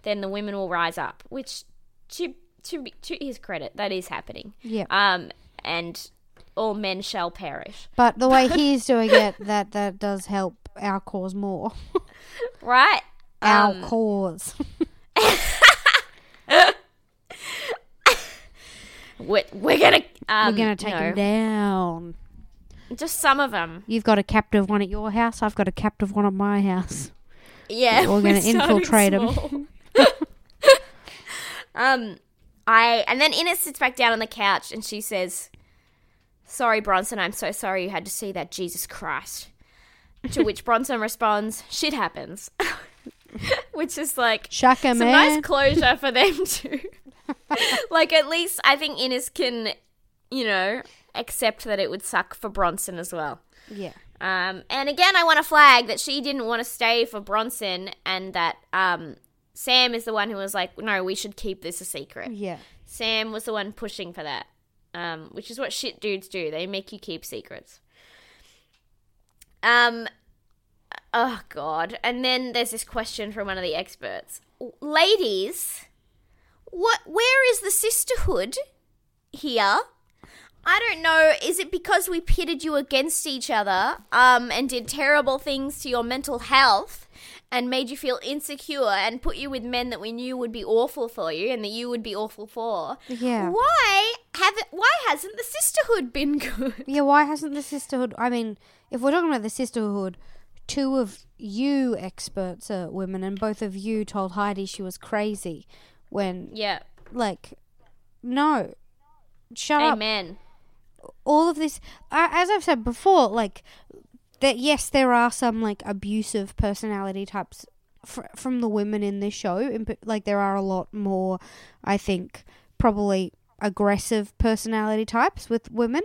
then the women will rise up. Which, to to be- to his credit, that is happening. Yeah. Um, and all men shall perish. But the way (laughs) he's doing it, that that does help our cause more. (laughs) Right. our Um, cause. (laughs) we're, we're gonna um, We're gonna take no, him down. Just some of them. You've got a captive one at your house. I've got a captive one at my house. Yeah, We're (laughs) gonna starting infiltrate 'em. small. (laughs) um, I and then Ines sits back down on the couch and she says, "Sorry, Bronson. I'm so sorry you had to see that. Jesus Christ." To which Bronson responds, "Shit happens," (laughs) which is like Shaka some man. nice closure for them (laughs) too. like at least I think Ines can, you know, accept that it would suck for Bronson as well. yeah. Um, and again, I want to flag that she didn't want to stay for Bronson, and that um, Sam is the one who was like, "No, we should keep this a secret." Yeah. Sam was the one pushing for that, um, which is what shit dudes do. They make you keep secrets. Um, oh god, and then there's this question from one of the experts, ladies. What? Where is the sisterhood here? I don't know. Is it because we pitted you against each other, um, and did terrible things to your mental health, and made you feel insecure, and put you with men that we knew would be awful for you, and that you would be awful for? Yeah. Why have it? Why hasn't the sisterhood been (laughs) good? Yeah, why hasn't the sisterhood? I mean, if we're talking about the sisterhood, two of you experts are women, and both of you told Heidi she was crazy when, Yeah. like, no, shut up. Amen. All of this, uh, as I've said before, like, that yes, there are some like abusive personality types fr- from the women in this show. Like, there are a lot more, I think, probably aggressive personality types with women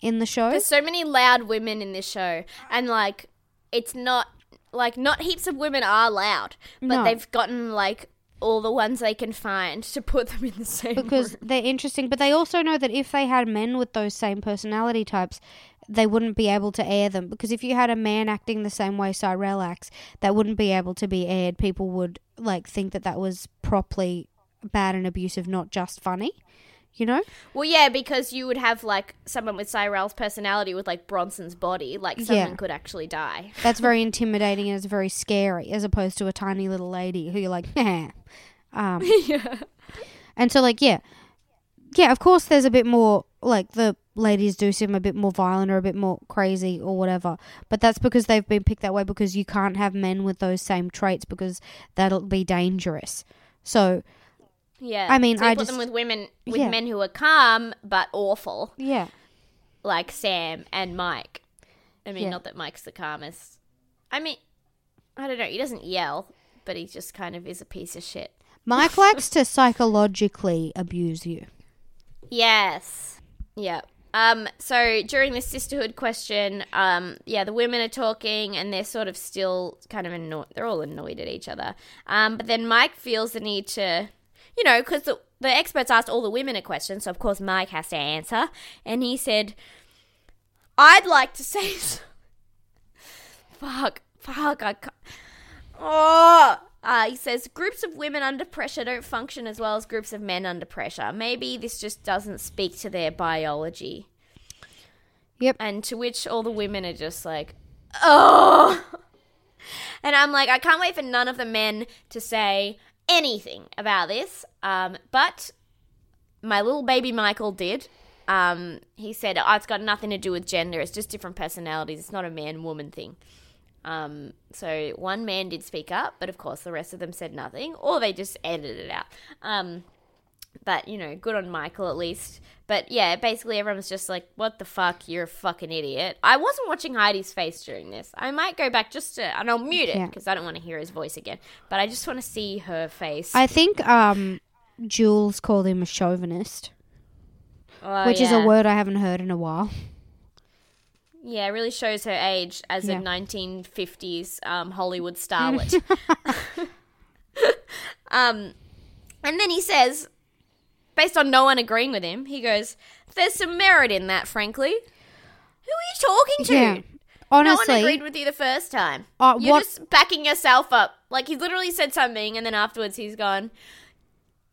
in the show. There's so many loud women in this show, and like, it's not like not heaps of women are loud, but No. they've gotten like all the ones they can find to put them in the same because room. they're interesting, but they also know that if they had men with those same personality types, they wouldn't be able to air them. Because if you had a man acting the same way Cyrell acts, that wouldn't be able to be aired. People would like think that that was properly bad and abusive, not just funny. You know? Well, yeah, because you would have like someone with Cyrell's personality with like Bronson's body, like someone Yeah. could actually die. (laughs) That's very intimidating and it's very scary, as opposed to a tiny little lady who you're like, (laughs) nah. Um, (laughs) yeah. And so, like, yeah, yeah. Of course, there's a bit more like the ladies do seem a bit more violent or a bit more crazy or whatever. But that's because they've been picked that way because you can't have men with those same traits because that'll be dangerous. So Yeah. I mean, so I put just- them with women with Yeah. men who are calm but awful, yeah, like Sam and Mike. I mean, Yeah. not that Mike's the calmest. I mean, I don't know. He doesn't yell, but he just kind of is a piece of shit. Mike (laughs) likes to psychologically abuse you. Yes. Yeah. Um, so during the sisterhood question, um, yeah, the women are talking and they're sort of still kind of annoyed. They're all annoyed at each other. Um, but then Mike feels the need to, you know, because the, the experts asked all the women a question, so of course Mike has to answer. And he said, I'd like to say. (laughs) fuck, fuck, I can't. Oh, Uh, he says groups of women under pressure don't function as well as groups of men under pressure. Maybe this just doesn't speak to their biology. Yep. And to which all the women are just like, oh. (laughs) And I'm like, I can't wait for none of the men to say anything about this. Um, but my little baby Michael did. Um, he said, oh, it's got nothing to do with gender. It's just different personalities. It's not a man woman thing. Um, so one man did speak up, but of course the rest of them said nothing, or they just edited it out. Um, but you know, good on Michael at least. But yeah, basically everyone was just like, "What the fuck? You're a fucking idiot." I wasn't watching Heidi's face during this. I might go back just to, and I'll mute it Yeah. because I don't want to hear his voice again. But I just want to see her face. I think um, Jules called him a chauvinist, Oh, which is a word I haven't heard in a while. Yeah, it really shows her age as Yeah. a 1950s um, Hollywood (laughs) starlet. (laughs) um, and then he says, based on no one agreeing with him, he goes, "There's some merit in that, frankly." Who are you talking to? Yeah. Honestly, no one agreed with you the first time. Uh, You're what- just backing yourself up. Like he literally said something, and then afterwards he's gone.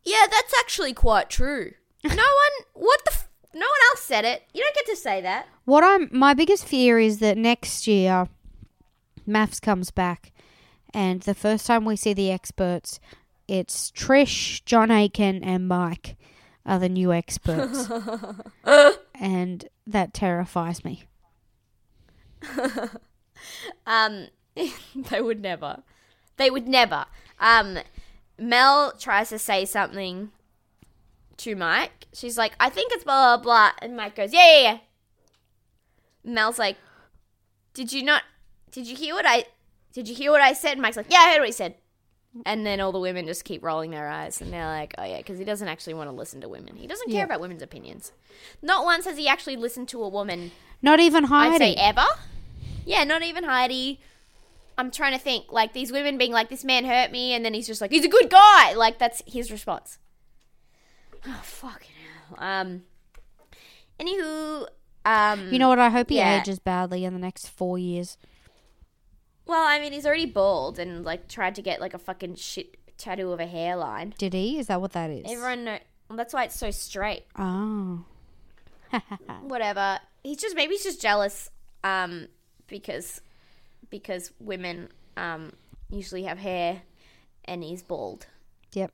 Yeah, that's actually quite true. (laughs) No one, what the, f- no one else said it. You don't get to say that. What I'm my biggest fear is that next year, MAFS comes back, and the first time we see the experts, it's Trish, John Aiken, and Mike are the new experts, (laughs) and that terrifies me. (laughs) Um, (laughs) they would never. They would never. Um, Mel tries to say something to Mike. She's like, I think it's blah, blah, blah. And Mike goes, yeah, yeah, yeah. Mel's like, did you not, did you hear what I, did you hear what I said? And Mike's like, yeah, I heard what he said. And then all the women just keep rolling their eyes. And they're like, oh, yeah, because he doesn't actually want to listen to women. He doesn't care Yeah. about women's opinions. Not once has he actually listened to a woman Not even I'd say Heidi. ever. Yeah, not even Heidi. I'm trying to think, like these women being like, "This man hurt me," and then he's just like, "He's a good guy." Like that's his response. Oh fucking hell. Um. Anywho, um. You know what? I hope he yeah. ages badly in the next four years. Well, I mean, he's already bald and like tried to get like a fucking shit tattoo of a hairline. Did he? Is that what that is? Everyone know. Well, that's why it's so straight. Oh. (laughs) Whatever. He's just maybe he's just jealous. Um, because because women um usually have hair, and he's bald. Yep.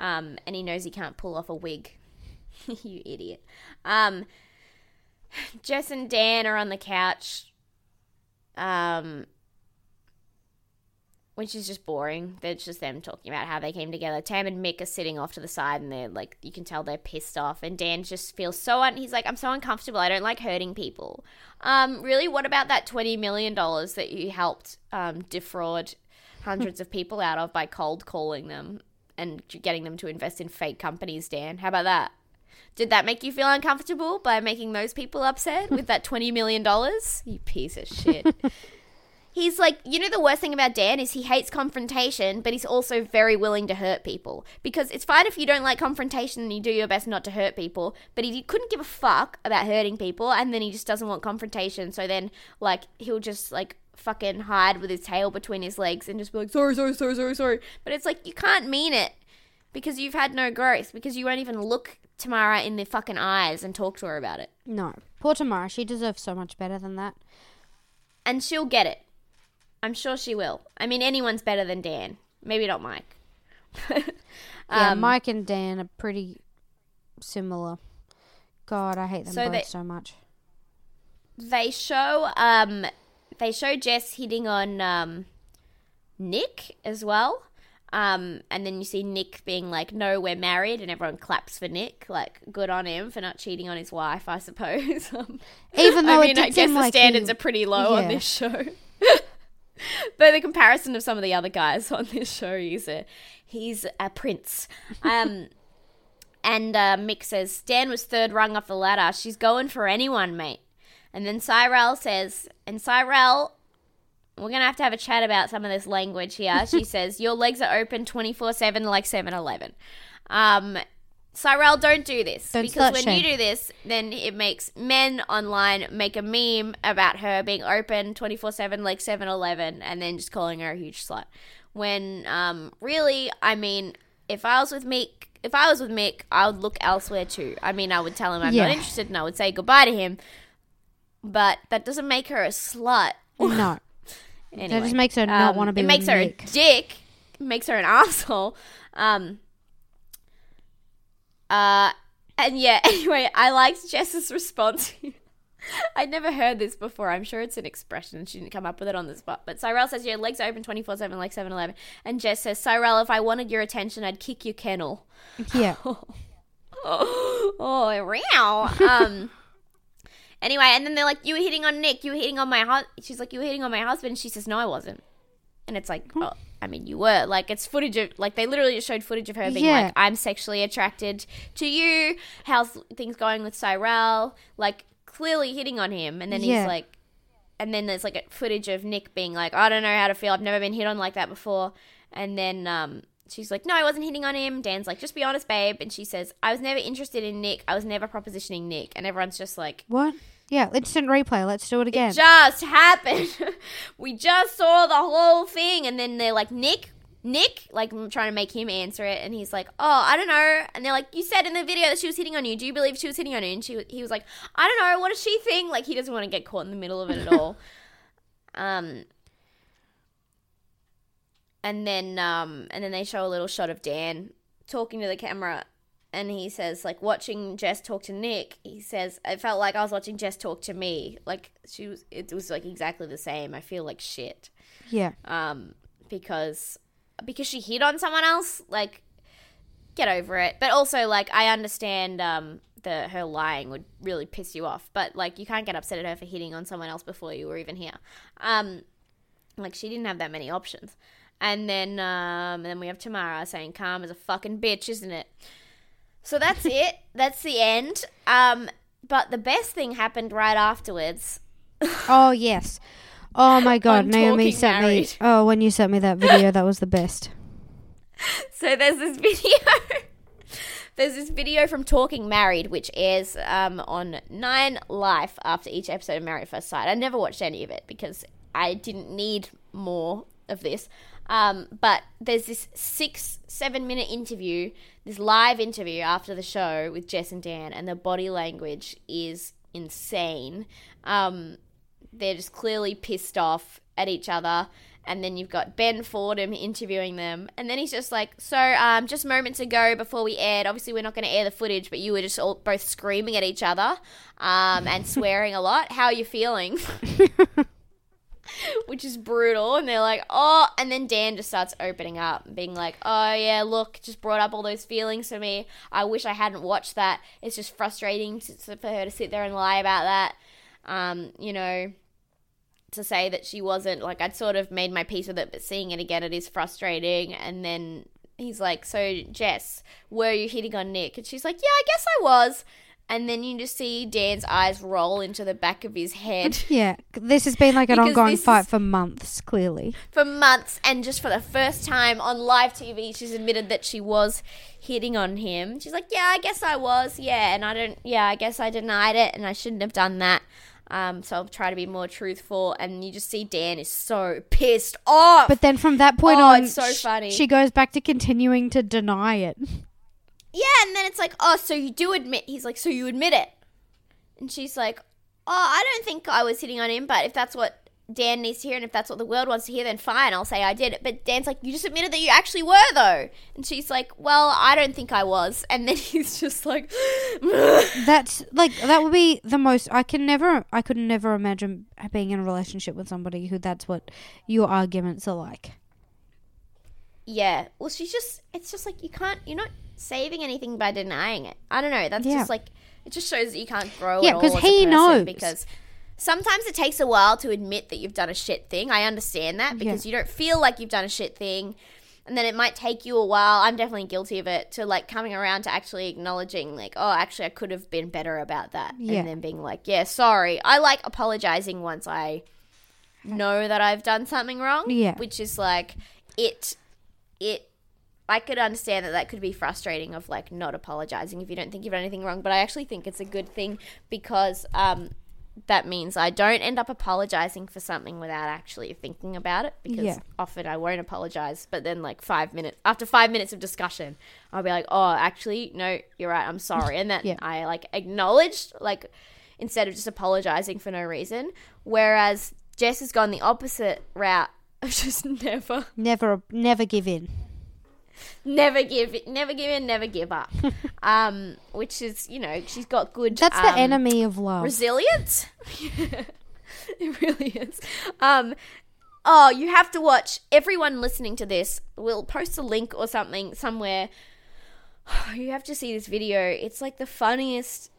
Um, and he knows he can't pull off a wig. (laughs) you idiot. Um, Jess and Dan are on the couch. Um, which is just boring. It's just them talking about how they came together. Tam and Mick are sitting off to the side, and they're like, you can tell they're pissed off. And Dan just feels so un. He's like, I'm so uncomfortable. I don't like hurting people. Um, really, what about that twenty million dollars that you helped um defraud hundreds of people out of by cold calling them and getting them to invest in fake companies? Dan, how about that? Did that make you feel uncomfortable by making those people upset with that $20 million? You piece of shit. (laughs) he's like, you know, the worst thing about Dan is he hates confrontation, but he's also very willing to hurt people. Because it's fine if you don't like confrontation and you do your best not to hurt people, but he couldn't give a fuck about hurting people, and then he just doesn't want confrontation. So then, like, he'll just, like, fucking hide with his tail between his legs and just be like, sorry, sorry, sorry, sorry, sorry. But it's like, you can't mean it because you've had no growth, because you won't even look Tamara in the fucking eyes and talk to her about it. No. Poor Tamara. She deserves so much better than that. And she'll get it. I'm sure she will. I mean, anyone's better than Dan. Maybe not Mike. (laughs) Yeah, Um, Mike and Dan are pretty similar. God, I hate them So both they- so much. They show um they show Jess hitting on um Nick as well. Um and then you see Nick being like, "No, we're married," and everyone claps for Nick, like good on him for not cheating on his wife, I suppose. (laughs) Um, Even though I mean, I guess the like standards he- are pretty low on this show. (laughs) but the comparison of some of the other guys (laughs) on this show, he's a he's a prince. Um, and uh, Mick says Dan was third rung off the ladder. She's going for anyone, mate. And then Cyrell says, and Cyrell, we're gonna have to have a chat about some of this language here. (laughs) She says, "Your legs are open twenty four seven like 7-Eleven." Um, Cyrell, don't do this Don't because when shame. you do this, then it makes men online make a meme about her being open twenty four seven like 7-Eleven and then just calling her a huge slut. When um, really, I mean, if I was with Mick, if I was with Mick, I would look elsewhere too. I mean, I would tell him I'm Yeah. not interested and I would say goodbye to him. But that doesn't make her a slut. No. (laughs) Anyway, That just makes her not want to be It makes her Nick. a dick. Makes her an (laughs) asshole. Um. Uh, and yeah. (laughs) Anyway, I liked Jess's response. (laughs) I'd never heard this before. I'm sure it's an expression. She didn't come up with it on the spot. But Cyrell says, your legs are open 24 7 like 7 Eleven. And Jess says, Cyrell, if I wanted your attention, I'd kick your kennel. Yeah. oh, wow. Um. Anyway, and then they're like, "You were hitting on Nick. You were hitting on my husband." She's like, "You were hitting on my husband." And she says, "No, I wasn't." And it's like, oh, I mean, you were. Like, it's footage of, like, they literally just showed footage of her being Yeah. like, "I'm sexually attracted to you." How's things going with Cyrell? Like, clearly hitting on him, and then Yeah. he's like, and then there's like a footage of Nick being like, "I don't know how to feel. I've never been hit on like that before." And then um, she's like, "No, I wasn't hitting on him." Dan's like, "Just be honest, babe." And she says, "I was never interested in Nick. I was never propositioning Nick." And everyone's just like, What? Yeah, instant replay. Let's do it again. just happened. (laughs) we just saw the whole thing, and then they're like, Nick, Nick, like I'm trying to make him answer it, and he's like, oh, I don't know. And they're like, you said in the video that she was hitting on you. Do you believe she was hitting on you? And she, he was like, I don't know. What does she think? Like he doesn't want to get caught in the middle of it at all. (laughs) um. And then, um, and then they show a little shot of Dan talking to the camera, and he says, like, watching Jess talk to Nick. He says, it felt like I was watching Jess talk to me. Like she was, it was like exactly the same. I feel like shit, yeah. um, because because she hit on someone else. Like, get over it. But also, like, I understand, um, the her lying would really piss you off. But like, you can't get upset at her for hitting on someone else before you were even here. Um, like she didn't have that many options. And then, um, and then we have Tamara saying, "Calm is a fucking bitch, isn't it?" So that's (laughs) it. That's the end. Um, but the best thing happened right afterwards. Oh yes. Oh my (laughs) god, On Naomi sent Married. me. (laughs) Oh, when you sent me that video, that was the best. So there's this video. there's this video from Talking Married, which airs um, on Nine Life after each episode of Married at First Sight. I never watched any of it because I didn't need more of this. Um, but there's this six, seven minute interview, this live interview after the show with Jess and Dan, and the body language is insane. Um, they're just clearly pissed off at each other. And then you've got Ben Fordham interviewing them. And then he's just like, So, um, just moments ago before we aired, obviously we're not going to air the footage, but you were just all both screaming at each other um, and swearing a lot. How are you feeling? (laughs) (laughs) Which is brutal. And they're like, Oh, and then Dan just starts opening up, being like, Oh, yeah, look, just brought up all those feelings for me. I wish I hadn't watched that. It's just frustrating to, for her to sit there and lie about that. Um, you know, to say that she wasn't like I'd sort of made my peace with it, but seeing it again, it is frustrating. And then he's like, "So Jess, were you hitting on Nick?" And she's like, "Yeah, I guess I was." And then you just see Dan's eyes roll into the back of his head (laughs) Yeah, this has been like an Because ongoing this fight for months. Clearly, for months, and just for the first time on live TV, she's admitted that she was hitting on him. She's like, "Yeah, I guess I was. Yeah, and I don't. Yeah, I guess I denied it, and I shouldn't have done that." Um, so I'll try to be more truthful. And you just see Dan is so pissed off. but then from that point Oh, on, it's so sh- funny. she goes back to continuing to deny it. Yeah, and then it's like, oh, so you do admit. He's like, so you admit it. And she's like, oh, I don't think I was hitting on him, but if that's what Dan needs to hear and if that's what the world wants to hear, then fine, I'll say I did it. But Dan's like, you just admitted that you actually were, though. And she's like, well, I don't think I was. And then (laughs) he's just like, (laughs) That's like that would be the most. I can never. I could never imagine being in a relationship with somebody who that's what your arguments are like. yeah. Well, she's just, it's just like, you can't, you're not saving anything by denying it. I don't know. That's Yeah. just like, it just shows that you can't grow Yeah, at all 'cause as a he knows. Because sometimes it takes a while to admit that you've done a shit thing. I understand that because you don't feel like you've done a shit thing. And then it might take you a while. I'm definitely guilty of it to like coming around to actually acknowledging, like, oh, actually, I could have been better about that. Yeah. And then being like, yeah, sorry. I like apologizing once I know that I've done something wrong. Yeah. Which is like, it, it I could understand that that could be frustrating of like not apologizing if you don't think you've done anything wrong, but I actually think it's a good thing because um, that means I don't end up apologizing for something without actually thinking about it because Yeah. often I won't apologize, but then like five minutes after five minutes of discussion, I'll be like, oh, actually, no, you're right, I'm sorry, and then (laughs) Yeah. I like acknowledged like instead of just apologizing for no reason. Whereas Jess has gone the opposite route of (laughs) just never, Never, never give in. Never give, never give in, never give up. (laughs) um, which is you know she's got good. That's um, the enemy of love. resilience. (laughs) it really is. Um, oh, you have to watch. Everyone listening to this, we'll post a link or something somewhere. (sighs) You have to see this video. It's like the funniest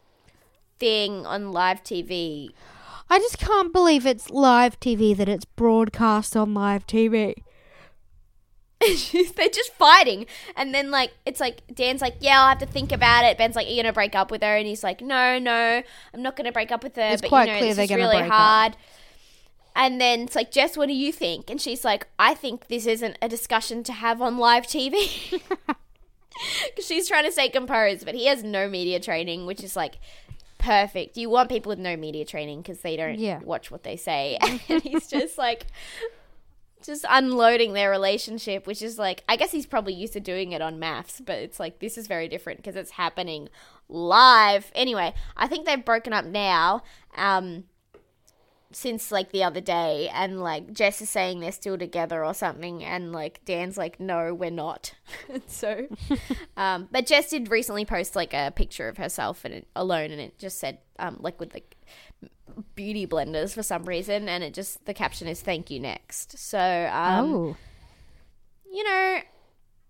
thing on live TV. I just can't believe it's live TV that it's broadcast on live TV. (laughs) They're just fighting, and then like it's like Dan's like, "Yeah, I'll have to think about it." Ben's like, "Are you gonna break up with her?" And he's like, "No, no, I'm not gonna break up with her." It's but quite you know, clear they're is gonna really break up. hard. And then it's like, Jess, what do you think? And she's like, I think this isn't a discussion to have on live TV. Because (laughs) (laughs) she's trying to stay composed, but he has no media training, which is like perfect. You want people with no media training because they don't Yeah. watch what they say. and he's just like, just unloading their relationship, which is like, I guess he's probably used to doing it on MAFS, but it's like, this is very different because it's happening live. Anyway, I think they've broken up now. Um, since like the other day and like Jess is saying they're still together or something and like Dan's like no we're not (laughs) so (laughs) um but Jess did recently post like a picture of herself and alone and it just said um like with like beauty blenders for some reason and it just the caption is thank you next so um oh, you know,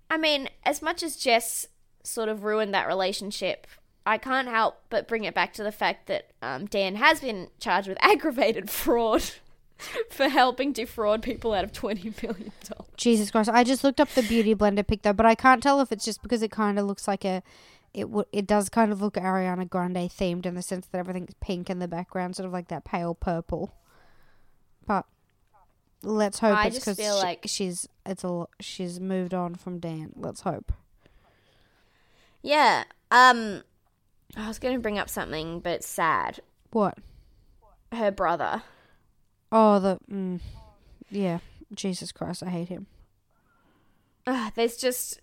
I mean, as much as Jess sort of ruined that relationship, I can't help but bring it back to the fact that um, Dan has been charged with (laughs) aggravated fraud (laughs) for helping defraud people out of twenty million dollars. Jesus Christ! I just looked up the beauty blender pic though, but I can't tell if it's just because it kind of looks like a. It w- it does kind of look Ariana Grande themed in the sense that everything's pink in the background, sort of like that pale purple. But let's hope I it's just because feel like- she's it's a she's moved on from Dan. Let's hope. Yeah. Um, I was going to bring up something, but it's sad. What? Her brother. Oh, the mm, yeah. Jesus Christ, I hate him. Ugh, there's just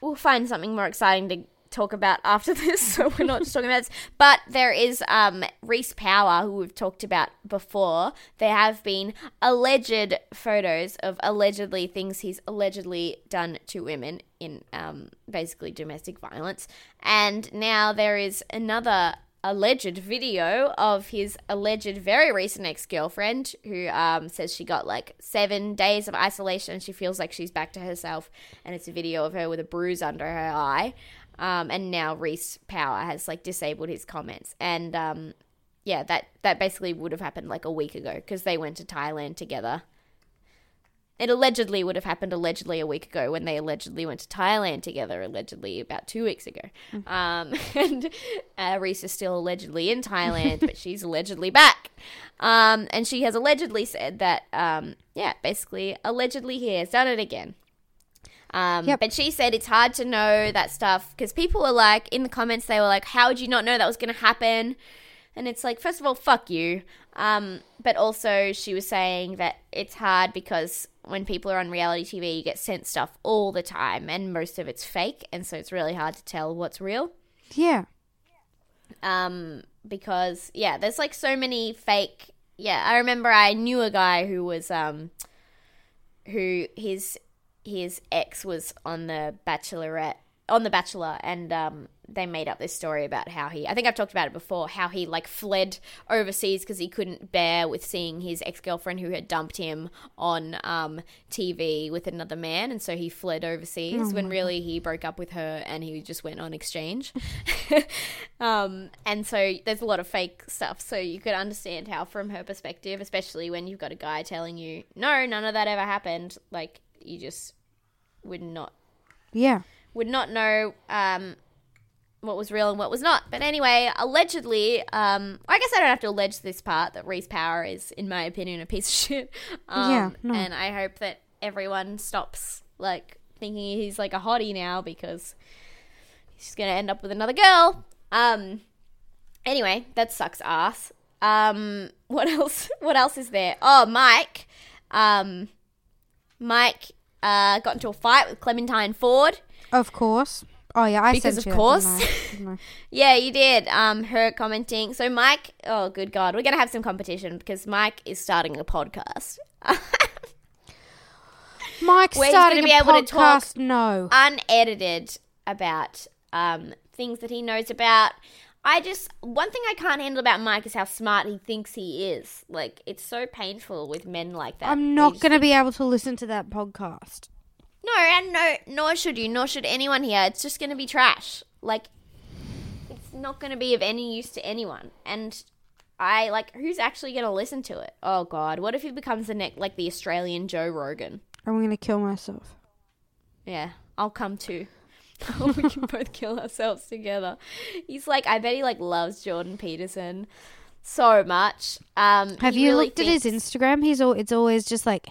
we'll find something more exciting to talk about after this, (laughs) so we're not just talking about this. But there is um Reese Power, who we've talked about before. There have been alleged photos of allegedly things he's allegedly done to women in um basically domestic violence, and now there is another alleged video of his alleged very recent ex-girlfriend who um, says she got like seven days of isolation and she feels like she's back to herself and it's a video of her with a bruise under her eye um, and now reese power has like disabled his comments and um, yeah that that basically would have happened like a week ago because they went to thailand together it allegedly would have happened allegedly a week ago when they allegedly went to Thailand together, allegedly about two weeks ago. Um, (laughs) and uh, Reese is still allegedly in Thailand, but (laughs) she's allegedly back. Um, and she has allegedly said that, um, yeah, basically, allegedly he has done it again. Um, Yep. But she said it's hard to know that stuff because people were like, in the comments, they were like, how would you not know that was going to happen? And it's like, first of all, fuck you. Um, but also, she was saying that it's hard because when people are on reality TV, you get sent stuff all the time, and most of it's fake, and so it's really hard to tell what's real. Yeah. Um, because yeah, there's like so many fake. Yeah, I remember I knew a guy who was um, who his his ex was on the Bachelorette on the Bachelor, and um, they made up this story about how he. I think I've talked about it before. How he like fled overseas because he couldn't bear with seeing his ex girlfriend who had dumped him on um, TV with another man, and so he fled overseas. when really he broke up with her and he just went on exchange. (laughs) um, and so there's a lot of fake stuff. So you could understand how, from her perspective, especially when you've got a guy telling you, "No, none of that ever happened," like you just would not Yeah. would not know um, what was real and what was not. But anyway, allegedly, um, I guess I don't have to allege this part that Reese Power is, in my opinion, a piece of (laughs) shit. Um, Yeah, no. And I hope that everyone stops like thinking he's like a hottie now because he's gonna end up with another girl. Um. Anyway, that sucks ass. Um. (laughs) What else? What else is there? Oh, Mike. Um. Mike uh, got into a fight with Clementine Ford. Of course. Oh yeah, I Because sent of course. didn't I? (laughs) Didn't I? Yeah, you did. Um, her commenting. So Mike, oh good god, we're gonna have some competition because Mike is starting a podcast. (laughs) Mike's Where he's starting gonna be a able to talk- podcast. No. unedited about um, things that he knows about. I just one thing I can't handle about Mike is how smart he thinks he is. Like it's so painful with men like that. I'm not going to be able to listen to that podcast. No, and no, nor should you, nor should anyone here. It's just going to be trash. Like it's not going to be of any use to anyone. And I like who's actually going to listen to it? Oh God, what if he becomes the next like the Australian Joe Rogan? I'm going to kill myself. Yeah, I'll come too. (laughs) we can both kill ourselves together. He's like, I bet he like loves Jordan Peterson so much. Um, Have you really looked at his Instagram? He's all, it's always just like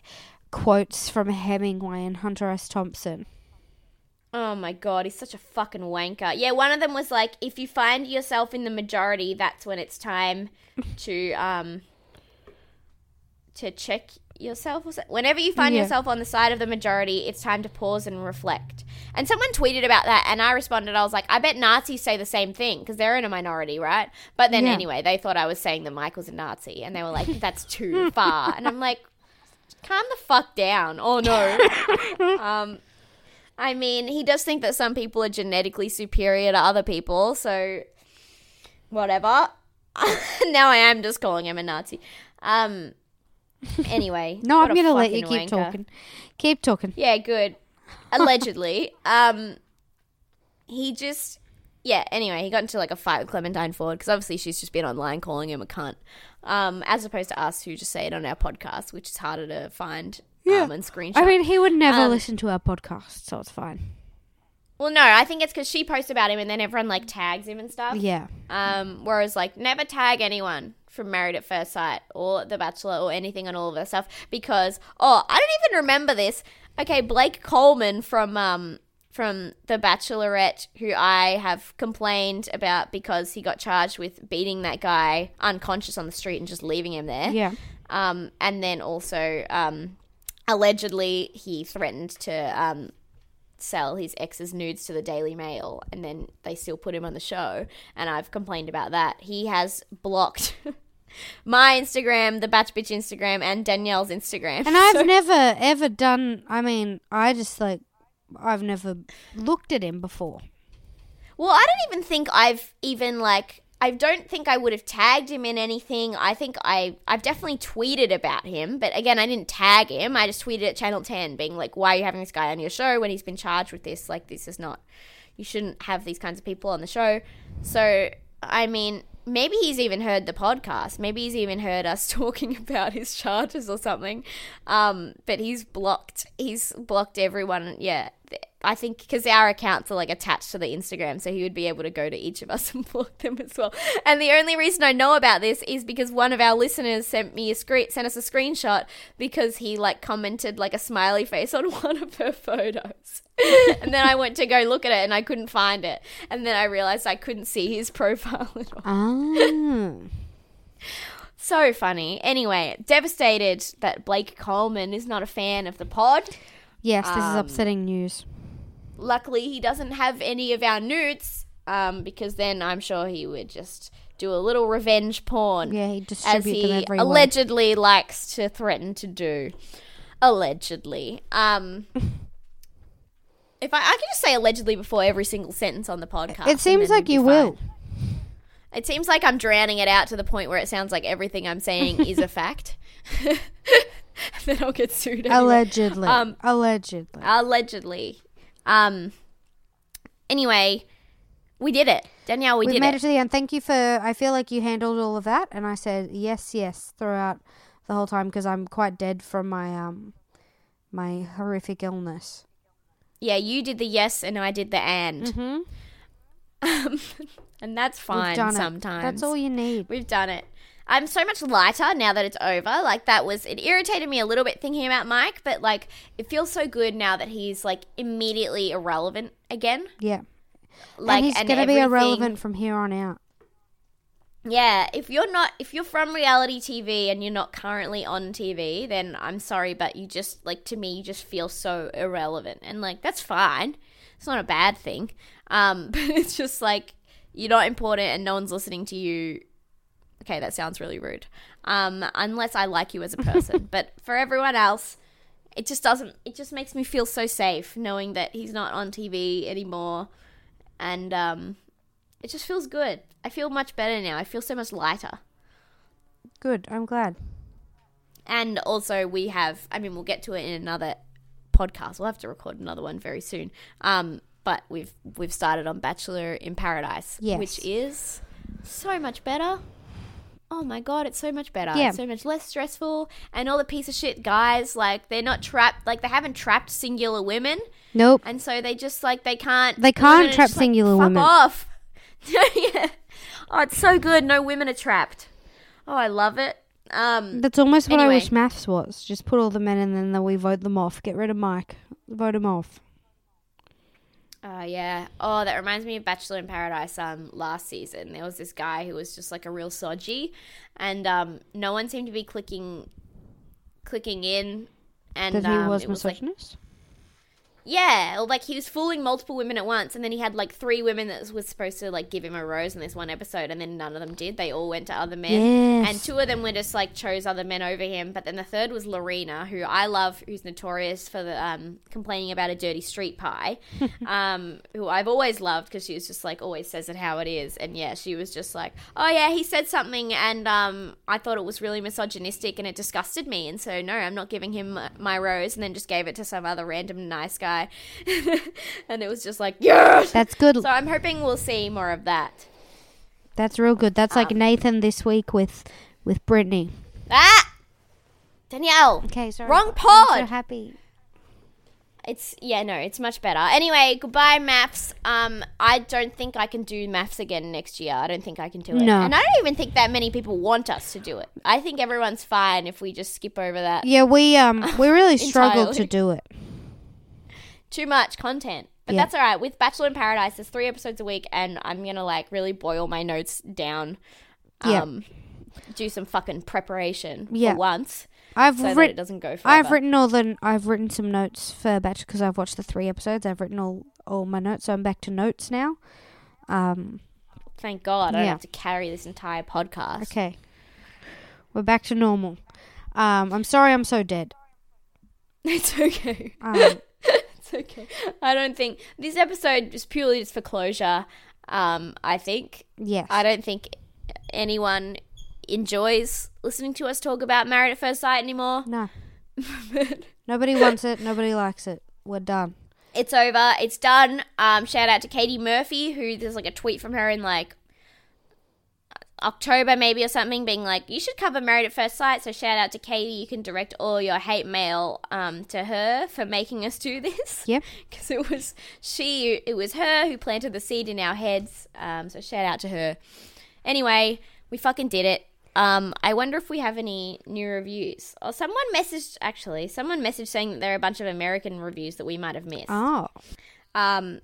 quotes from Hemingway and Hunter S. Thompson. Oh my god, he's such a fucking wanker. Yeah, one of them was like, if you find yourself in the majority, that's when it's time to um to check yourself. or so- Whenever you find Yeah. yourself on the side of the majority, it's time to pause and reflect. And someone tweeted about that, and I responded. I was like, I bet Nazis say the same thing because they're in a minority, right? But then Yeah. anyway, they thought I was saying that Michael's a Nazi, and they were like, that's too (laughs) far. And I'm like, calm the fuck down. Oh no. (laughs) um, I mean, he does think that some people are genetically superior to other people, so whatever. (laughs) now I am just calling him a Nazi. Um. Anyway, (laughs) No, I'm going to let you keep wanker. talking. Keep talking. Yeah, good. Allegedly, (laughs) um, he just yeah. Anyway, he got into like a fight with Clementine Ford because obviously she's just been online calling him a cunt, um, as opposed to us who just say it on our podcast, which is harder to find Yeah. um, and screenshot. I mean, he would never Um, listen to our podcast, so it's fine. well, no, I think it's because she posts about him and then everyone like tags him and stuff. Yeah. Um, whereas like never tag anyone from Married at First Sight or The Bachelor or anything on all of that stuff because oh, I don't even remember this. Okay, Blake Coleman from um from The Bachelorette, who I have complained about because he got charged with beating that guy unconscious on the street and just leaving him there. Yeah. Um, and then also um, allegedly he threatened to um sell his ex's nudes to the Daily Mail, and then they still put him on the show. And I've complained about that. He has blocked (laughs) my Instagram, the Batch Bitch Instagram, and Danielle's Instagram. And I've (laughs) So- never ever done. I mean, I just like I've never looked at him before. Well, I don't even think I've even like I don't think I would have tagged him in anything. I think I I've definitely tweeted about him, but again, I didn't tag him. I just tweeted at Channel 10 being like, "Why are you having this guy on your show when he's been charged with this? Like this is not you shouldn't have these kinds of people on the show." So, I mean, maybe he's even heard the podcast. Maybe he's even heard us (laughs) talking about his charges or something. Um, but he's blocked. He's blocked everyone. Yeah. I think because our accounts are like attached to the Instagram, so he would be able to go to each of us (laughs) and block them as well. And the only reason I know about this is because one of our listeners sent me a screen, sent us a screenshot because he like commented like a smiley face on (laughs) one of her photos, (laughs) and then I went to go look at it and I couldn't find it, and then I realized I couldn't see his profile at all. Ah. So funny. Anyway, devastated that Blake Coleman is not a fan of the pod. yes, this is Um, upsetting news. Luckily, he doesn't have any of our nudes, um, because then I'm sure he would just do a little revenge porn. Yeah, he as he allegedly likes to threaten to do. Allegedly. Um. If I, I could just say allegedly before every single sentence on the podcast. It seems like you be will. It seems like I'm drowning it out to the point where it sounds like everything I'm saying (laughs) is a fact. (laughs) then I'll get sued. Anyway. Allegedly. Um, Allegedly. Allegedly. Um. Anyway, we did it, Danielle. We We've did made it. to the end. Thank you for. I feel like you handled all of that, and I said yes, yes throughout the whole time because I'm quite dead from my um my horrific illness. yeah, you did the yes, and I did the and. Mm-hmm. Um, (laughs) and that's fine sometimes. it. That's all you need. We've done it. I'm so much lighter now that it's over. Like that was it irritated me a little bit thinking about Mike, but like it feels so good now that he's like immediately irrelevant again. Yeah. Like and he's going to be irrelevant from here on out. Yeah, if you're not if you're from reality TV and you're not currently on TV, then I'm sorry, but you just like to me you just feel so irrelevant. And like that's fine. It's not a bad thing. Um (laughs) but it's just like you're not important and no one's listening to you. Okay, that sounds really rude. Um unless I like you as a person. (laughs) but for everyone else, it just doesn't it just makes me feel so safe knowing that he's not on TV anymore and um it just feels good. I feel much better now. I feel so much lighter. Good. I'm glad. And also, we have, I mean, we'll get to it in another podcast. We'll have to record another one very soon. Um, but we've we've started on Bachelor in Paradise, Yes. which is so much better. Oh my god, it's so much better. Yeah. It's so much less stressful. And all the piece of shit guys, like they're not trapped like they haven't trapped singular women. Nope. And so they just like they can't They can't trap just like, singular fuck women. off. (laughs) yeah. Oh, it's so good. No women are trapped. Oh, I love it. Um That's almost what I wish MAFS was. Just put all the men in and then we vote them off. Get rid of Mike. Vote him off. Oh yeah. Oh, that reminds me of Bachelor in Paradise. Um, last season there was this guy who was just like a real sodgy, and um, no one seemed to be clicking, clicking in, and That he um, was it was like misogynist? Yeah, or like he was fooling multiple women at once, and then he had like three women that was supposed to like give him a rose in this one episode, and then none of them did. They all went to other men, Yes. and two of them were just like chose other men over him. But then the third was Lorena, who I love, who's notorious for the um, complaining about a dirty street pie, (laughs) um, who I've always loved because she was just like always says it how it is, and yeah, she was just like, oh yeah, he said something, and um, I thought it was really misogynistic, and it disgusted me, and so no, I'm not giving him my- my rose, and then just gave it to some other random nice guy, (laughs) and it was just like yes. That's good. So I'm hoping we'll see more of that. That's real good. That's Um, like Nathan this week with with Brittany. Ah, Danielle. Okay, sorry. Wrong I'm pod. so happy. It's yeah, no, it's much better. Anyway, goodbye MAFS. Um, I don't think I can do MAFS again next year. I don't think I can do it. No. And I don't even think that many people want us to do it. I think everyone's fine if we just skip over that. Yeah, we um we really (laughs) struggled Entirely. to do it. Too much content. But Yeah. that's all right. With Bachelor in Paradise, there's three episodes a week, and I'm gonna like really boil my notes down. Yeah. Um, do some fucking preparation Yeah. for once, I've so that it doesn't go. Forever. I've written all the I've written some notes for batch because I've watched the three episodes. I've written all all my notes, so I'm back to notes now. Um, Thank God, I don't Yeah. have to carry this entire podcast. okay, we're back to normal. Um, I'm sorry, I'm so dead. (laughs) It's okay. Um, It's (laughs) okay. I don't think this episode is purely just for closure. Um, I think yes, I don't think anyone enjoys listening to us talk about Married at First Sight anymore. no, (laughs) nobody wants it. Nobody likes it. We're done. It's over. It's done. Um, shout out to Katie Murphy, who there's like a tweet from her in like October maybe or something, being like, "You should cover Married at First Sight." So shout out to Katie. You can direct all your hate mail um, to her for making us do this. Yep. (laughs) because it was she. It was her who planted the seed in our heads. Um, so shout out to her. Anyway, we fucking did it. Um, I wonder if we have any new reviews. Or someone messaged actually. Someone messaged saying that there are a bunch of American reviews that we might have missed. Oh, Um,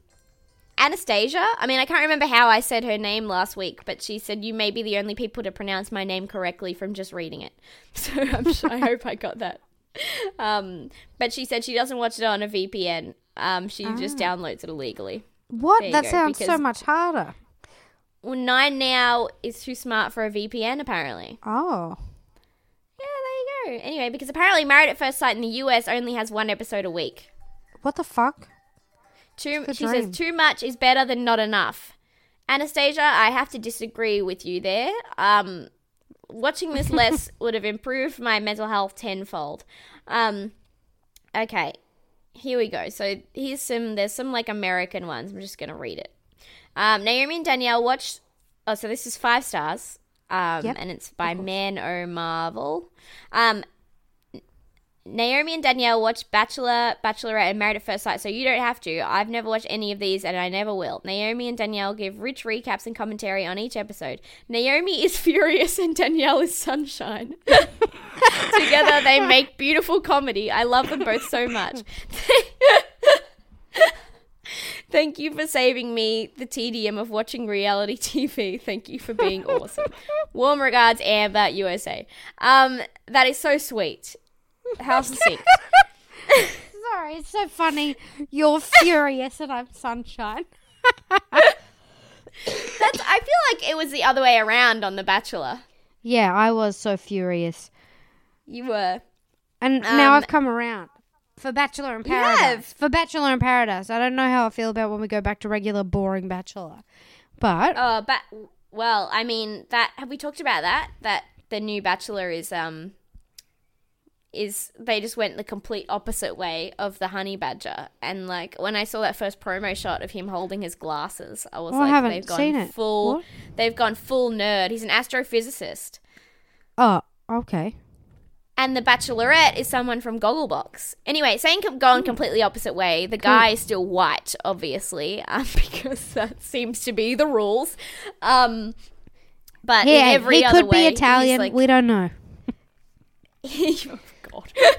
Anastasia. I mean, I can't remember how I said her name last week, but she said you may be the only people to pronounce my name correctly from just reading it. (laughs) So I'm sure, I hope I got that. Um, but she said she doesn't watch it on a VPN. Um, she just downloads it illegally. what? There That sounds so much harder. Well, Nine Now is too smart for a VPN, apparently. Oh, Yeah, there you go. Anyway, because apparently Married at First Sight in the US only has one episode a week. what the fuck? Too, she dream. says too much is better than not enough. Anastasia, I have to disagree with you there. Um, watching this (laughs) less would have improved my mental health tenfold. Um, okay, here we go. So here's some. There's some like American ones. I'm just gonna read it. Um, Naomi and Danielle watched. Oh, so this is five stars. Um, Yep, and it's by Man O Marvel. Um, Naomi and Danielle watch Bachelor, Bachelorette, and Married at First Sight, so you don't have to. I've never watched any of these, and I never will. Naomi and Danielle give rich recaps and commentary on each episode. Naomi is (laughs) furious, and Danielle is sunshine. (laughs) Together, they make beautiful comedy. I love them both so much. (laughs) Thank you for saving me the tedium of watching reality TV. Thank you for being awesome. Warm regards, Amber, USA. Um, that is so sweet. How succinct. (laughs) Sorry, it's so funny. You're furious and I'm sunshine. (laughs) That's. I feel like it was the other way around on The Bachelor. Yeah, I was so furious. You were. And now Um, I've come around. For Bachelor in You Paradise. have. For Bachelor in Paradise. I don't know how I feel about when we go back to regular boring Bachelor. But Oh, but well, I mean that. Have we talked about that? That the new Bachelor is um. Is they just went the complete opposite way of the honey badger, and like when I saw that first promo shot of him holding his glasses, I was Oh, I like, haven't they've gone full. What? They've gone full nerd. He's an astrophysicist, oh, okay. and the Bachelorette is someone from Gogglebox. Anyway, saying com- gone completely opposite way. The guy is still white, obviously, (laughs) um, because that seems to be the rules. Um, but in Yeah, every he other could be Italian. Like, we don't know. (laughs) oh God.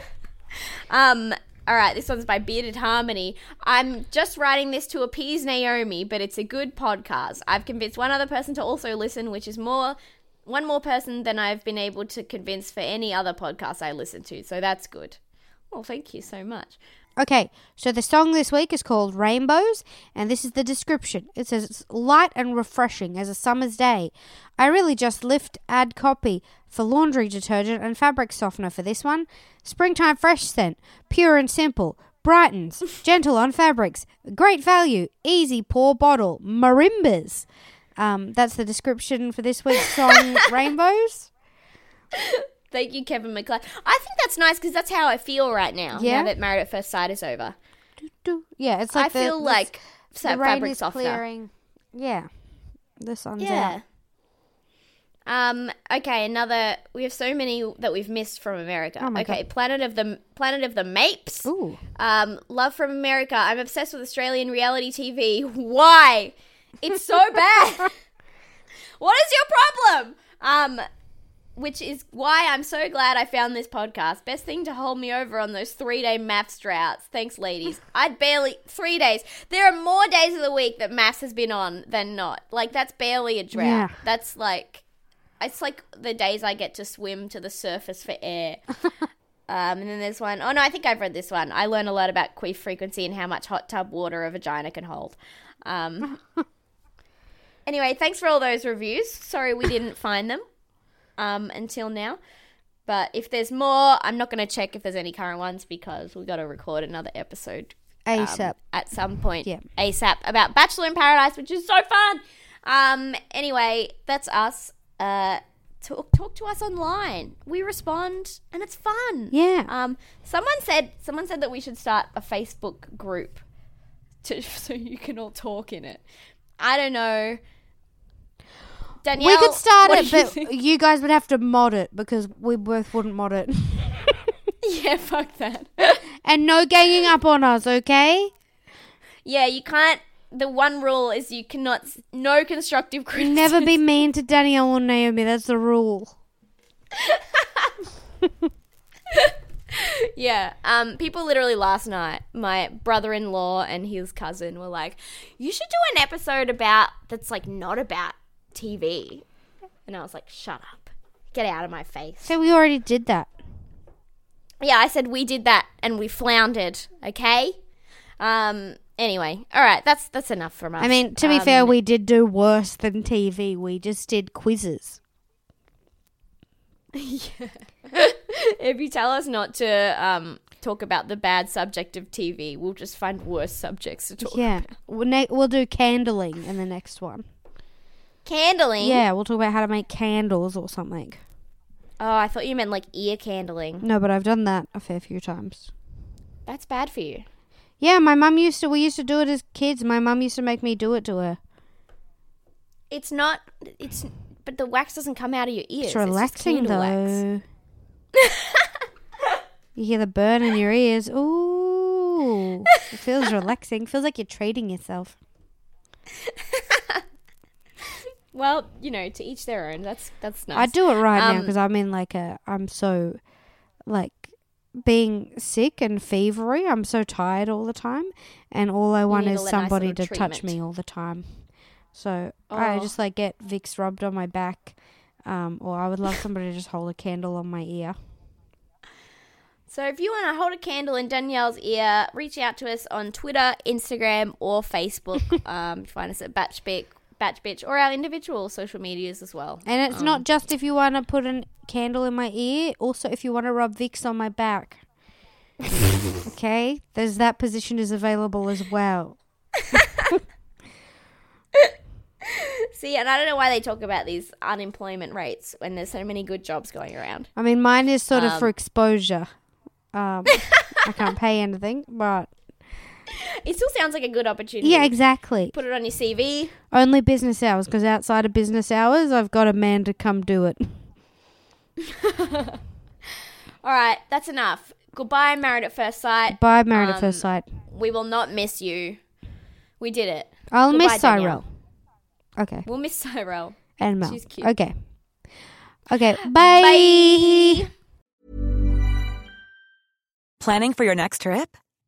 (laughs) um. All right, this one's by Bearded Harmony. I'm just writing this to appease Naomi, but it's a good podcast. I've convinced one other person to also listen, which is more one more person than I've been able to convince for any other podcast I listen to. So that's good. Well, thank you so much. Okay, so the song this week is called Rainbows, and this is the description. It says it's light and refreshing as a summer's day. I really just lift add copy for laundry detergent and fabric softener for this one. Springtime fresh scent, pure and simple, brightens, (laughs) gentle on fabrics, great value, easy pour bottle, marimbas. Um, that's the description for this week's song (laughs) Rainbows. (laughs) Thank you, Kevin MacLeod. I think that's nice because that's how I feel right now. Yeah? Now that Married at First Sight is over, Yeah, it's like I the- feel the- like the rain is softener. clearing. Yeah, the sun's Yeah. out. Um. Okay. Another. We have so many that we've missed from America. Oh my okay. God. Planet of the Planet of the Mapes. Ooh. Um. Love from America. I'm obsessed with Australian reality TV. (laughs) Why? It's so bad. (laughs) what is your problem? Um. Which is why I'm so glad I found this podcast. Best thing to hold me over on those three day MAFS droughts. Thanks, ladies. (laughs) I'd barely three days. There are more days of the week that MAFS has been on than not. Like that's barely a drought. Yeah. That's like it's like the days I get to swim to the surface for air. (laughs) um, and then there's one oh no, I think I've read this one. I learn a lot about queef frequency and how much hot tub water a vagina can hold. Um, (laughs) anyway, thanks for all those reviews. Sorry we didn't find them um, until now. But if there's more, I'm not going to check if there's any current ones because we've got to record another episode um, ASAP. at some point. Yeah. ASAP about Bachelor in Paradise, which is so fun. Um. Anyway, that's us. Uh, talk talk to us online. We respond, and it's fun. Yeah. Um. Someone said someone said that we should start a Facebook group, to (laughs) so you can all talk in it. I don't know. Danielle, we could start it, you but think? you guys would have to mod it because we both wouldn't mod it. (laughs) yeah, fuck that. and no ganging up on us, okay? yeah, you can't. The one rule is you cannot. No constructive criticism. Never be mean to Danielle or Naomi. That's the rule. (laughs) Yeah. Um. People literally last night, my brother-in-law and his cousin were like, "You should do an episode about that's like not about TV," and I was like, "Shut up, get out of my face." So we already did that. Yeah, I said we did that and we floundered. Okay. Um. Anyway, all right. That's that's enough from us. I mean, to be Um, fair, we did do worse than TV. We just did quizzes. (laughs) Yeah. (laughs) if you tell us not to um talk about the bad subject of TV, we'll just find worse subjects to talk. Yeah. We'll, ne- we'll do candling in the next one. Candling. Yeah, we'll talk about how to make candles or something. Oh, I thought you meant like ear candling. No, but I've done that a fair few times. That's bad for you. Yeah, my mum used to. We used to do it as kids. My mum used to make me do it to her. It's not. It's but the wax doesn't come out of your ears. It's relaxing wax. though. You hear the burn in your ears. Ooh, it feels (laughs) relaxing. Feels like you're treating yourself. (laughs) Well, you know, to each their own. That's that's nice. I do it right now Um, because I'm in like a. I'm so, like, being sick and fevery. I'm so tired all the time, and all I want is nice somebody little to touch me all the time. So I Oh. just like get Vicks rubbed on my back, um, or I would love somebody to just hold a candle on my ear. So if you want to hold a candle in Danielle's ear, reach out to us on Twitter, Instagram, or Facebook. (laughs) um, find us at Batch Bitch, Batch Bitch, or our individual social medias as well. And it's Um, not just if you want to put a candle in my ear, also if you want to rub Vicks on my back. (laughs) okay? There's that position is available as well. (laughs) See, and I don't know why they talk about these unemployment rates when there's so many good jobs going around. I mean, mine is sort of for Um, exposure. Um, I can't pay anything, but (laughs) It still sounds like a good opportunity. yeah, exactly. Put it on your CV. Only business hours, because outside of business hours, I've got a man to come do it. (laughs) All right, that's enough. Goodbye, Married at First Sight. Bye, married at Um, first sight. We will not miss you. We did it. I'll goodbye, miss Danielle. Cyrell. Okay, We'll miss Cyrell. and Mel. She's cute. Okay, okay. Bye. Bye. Planning for your next trip?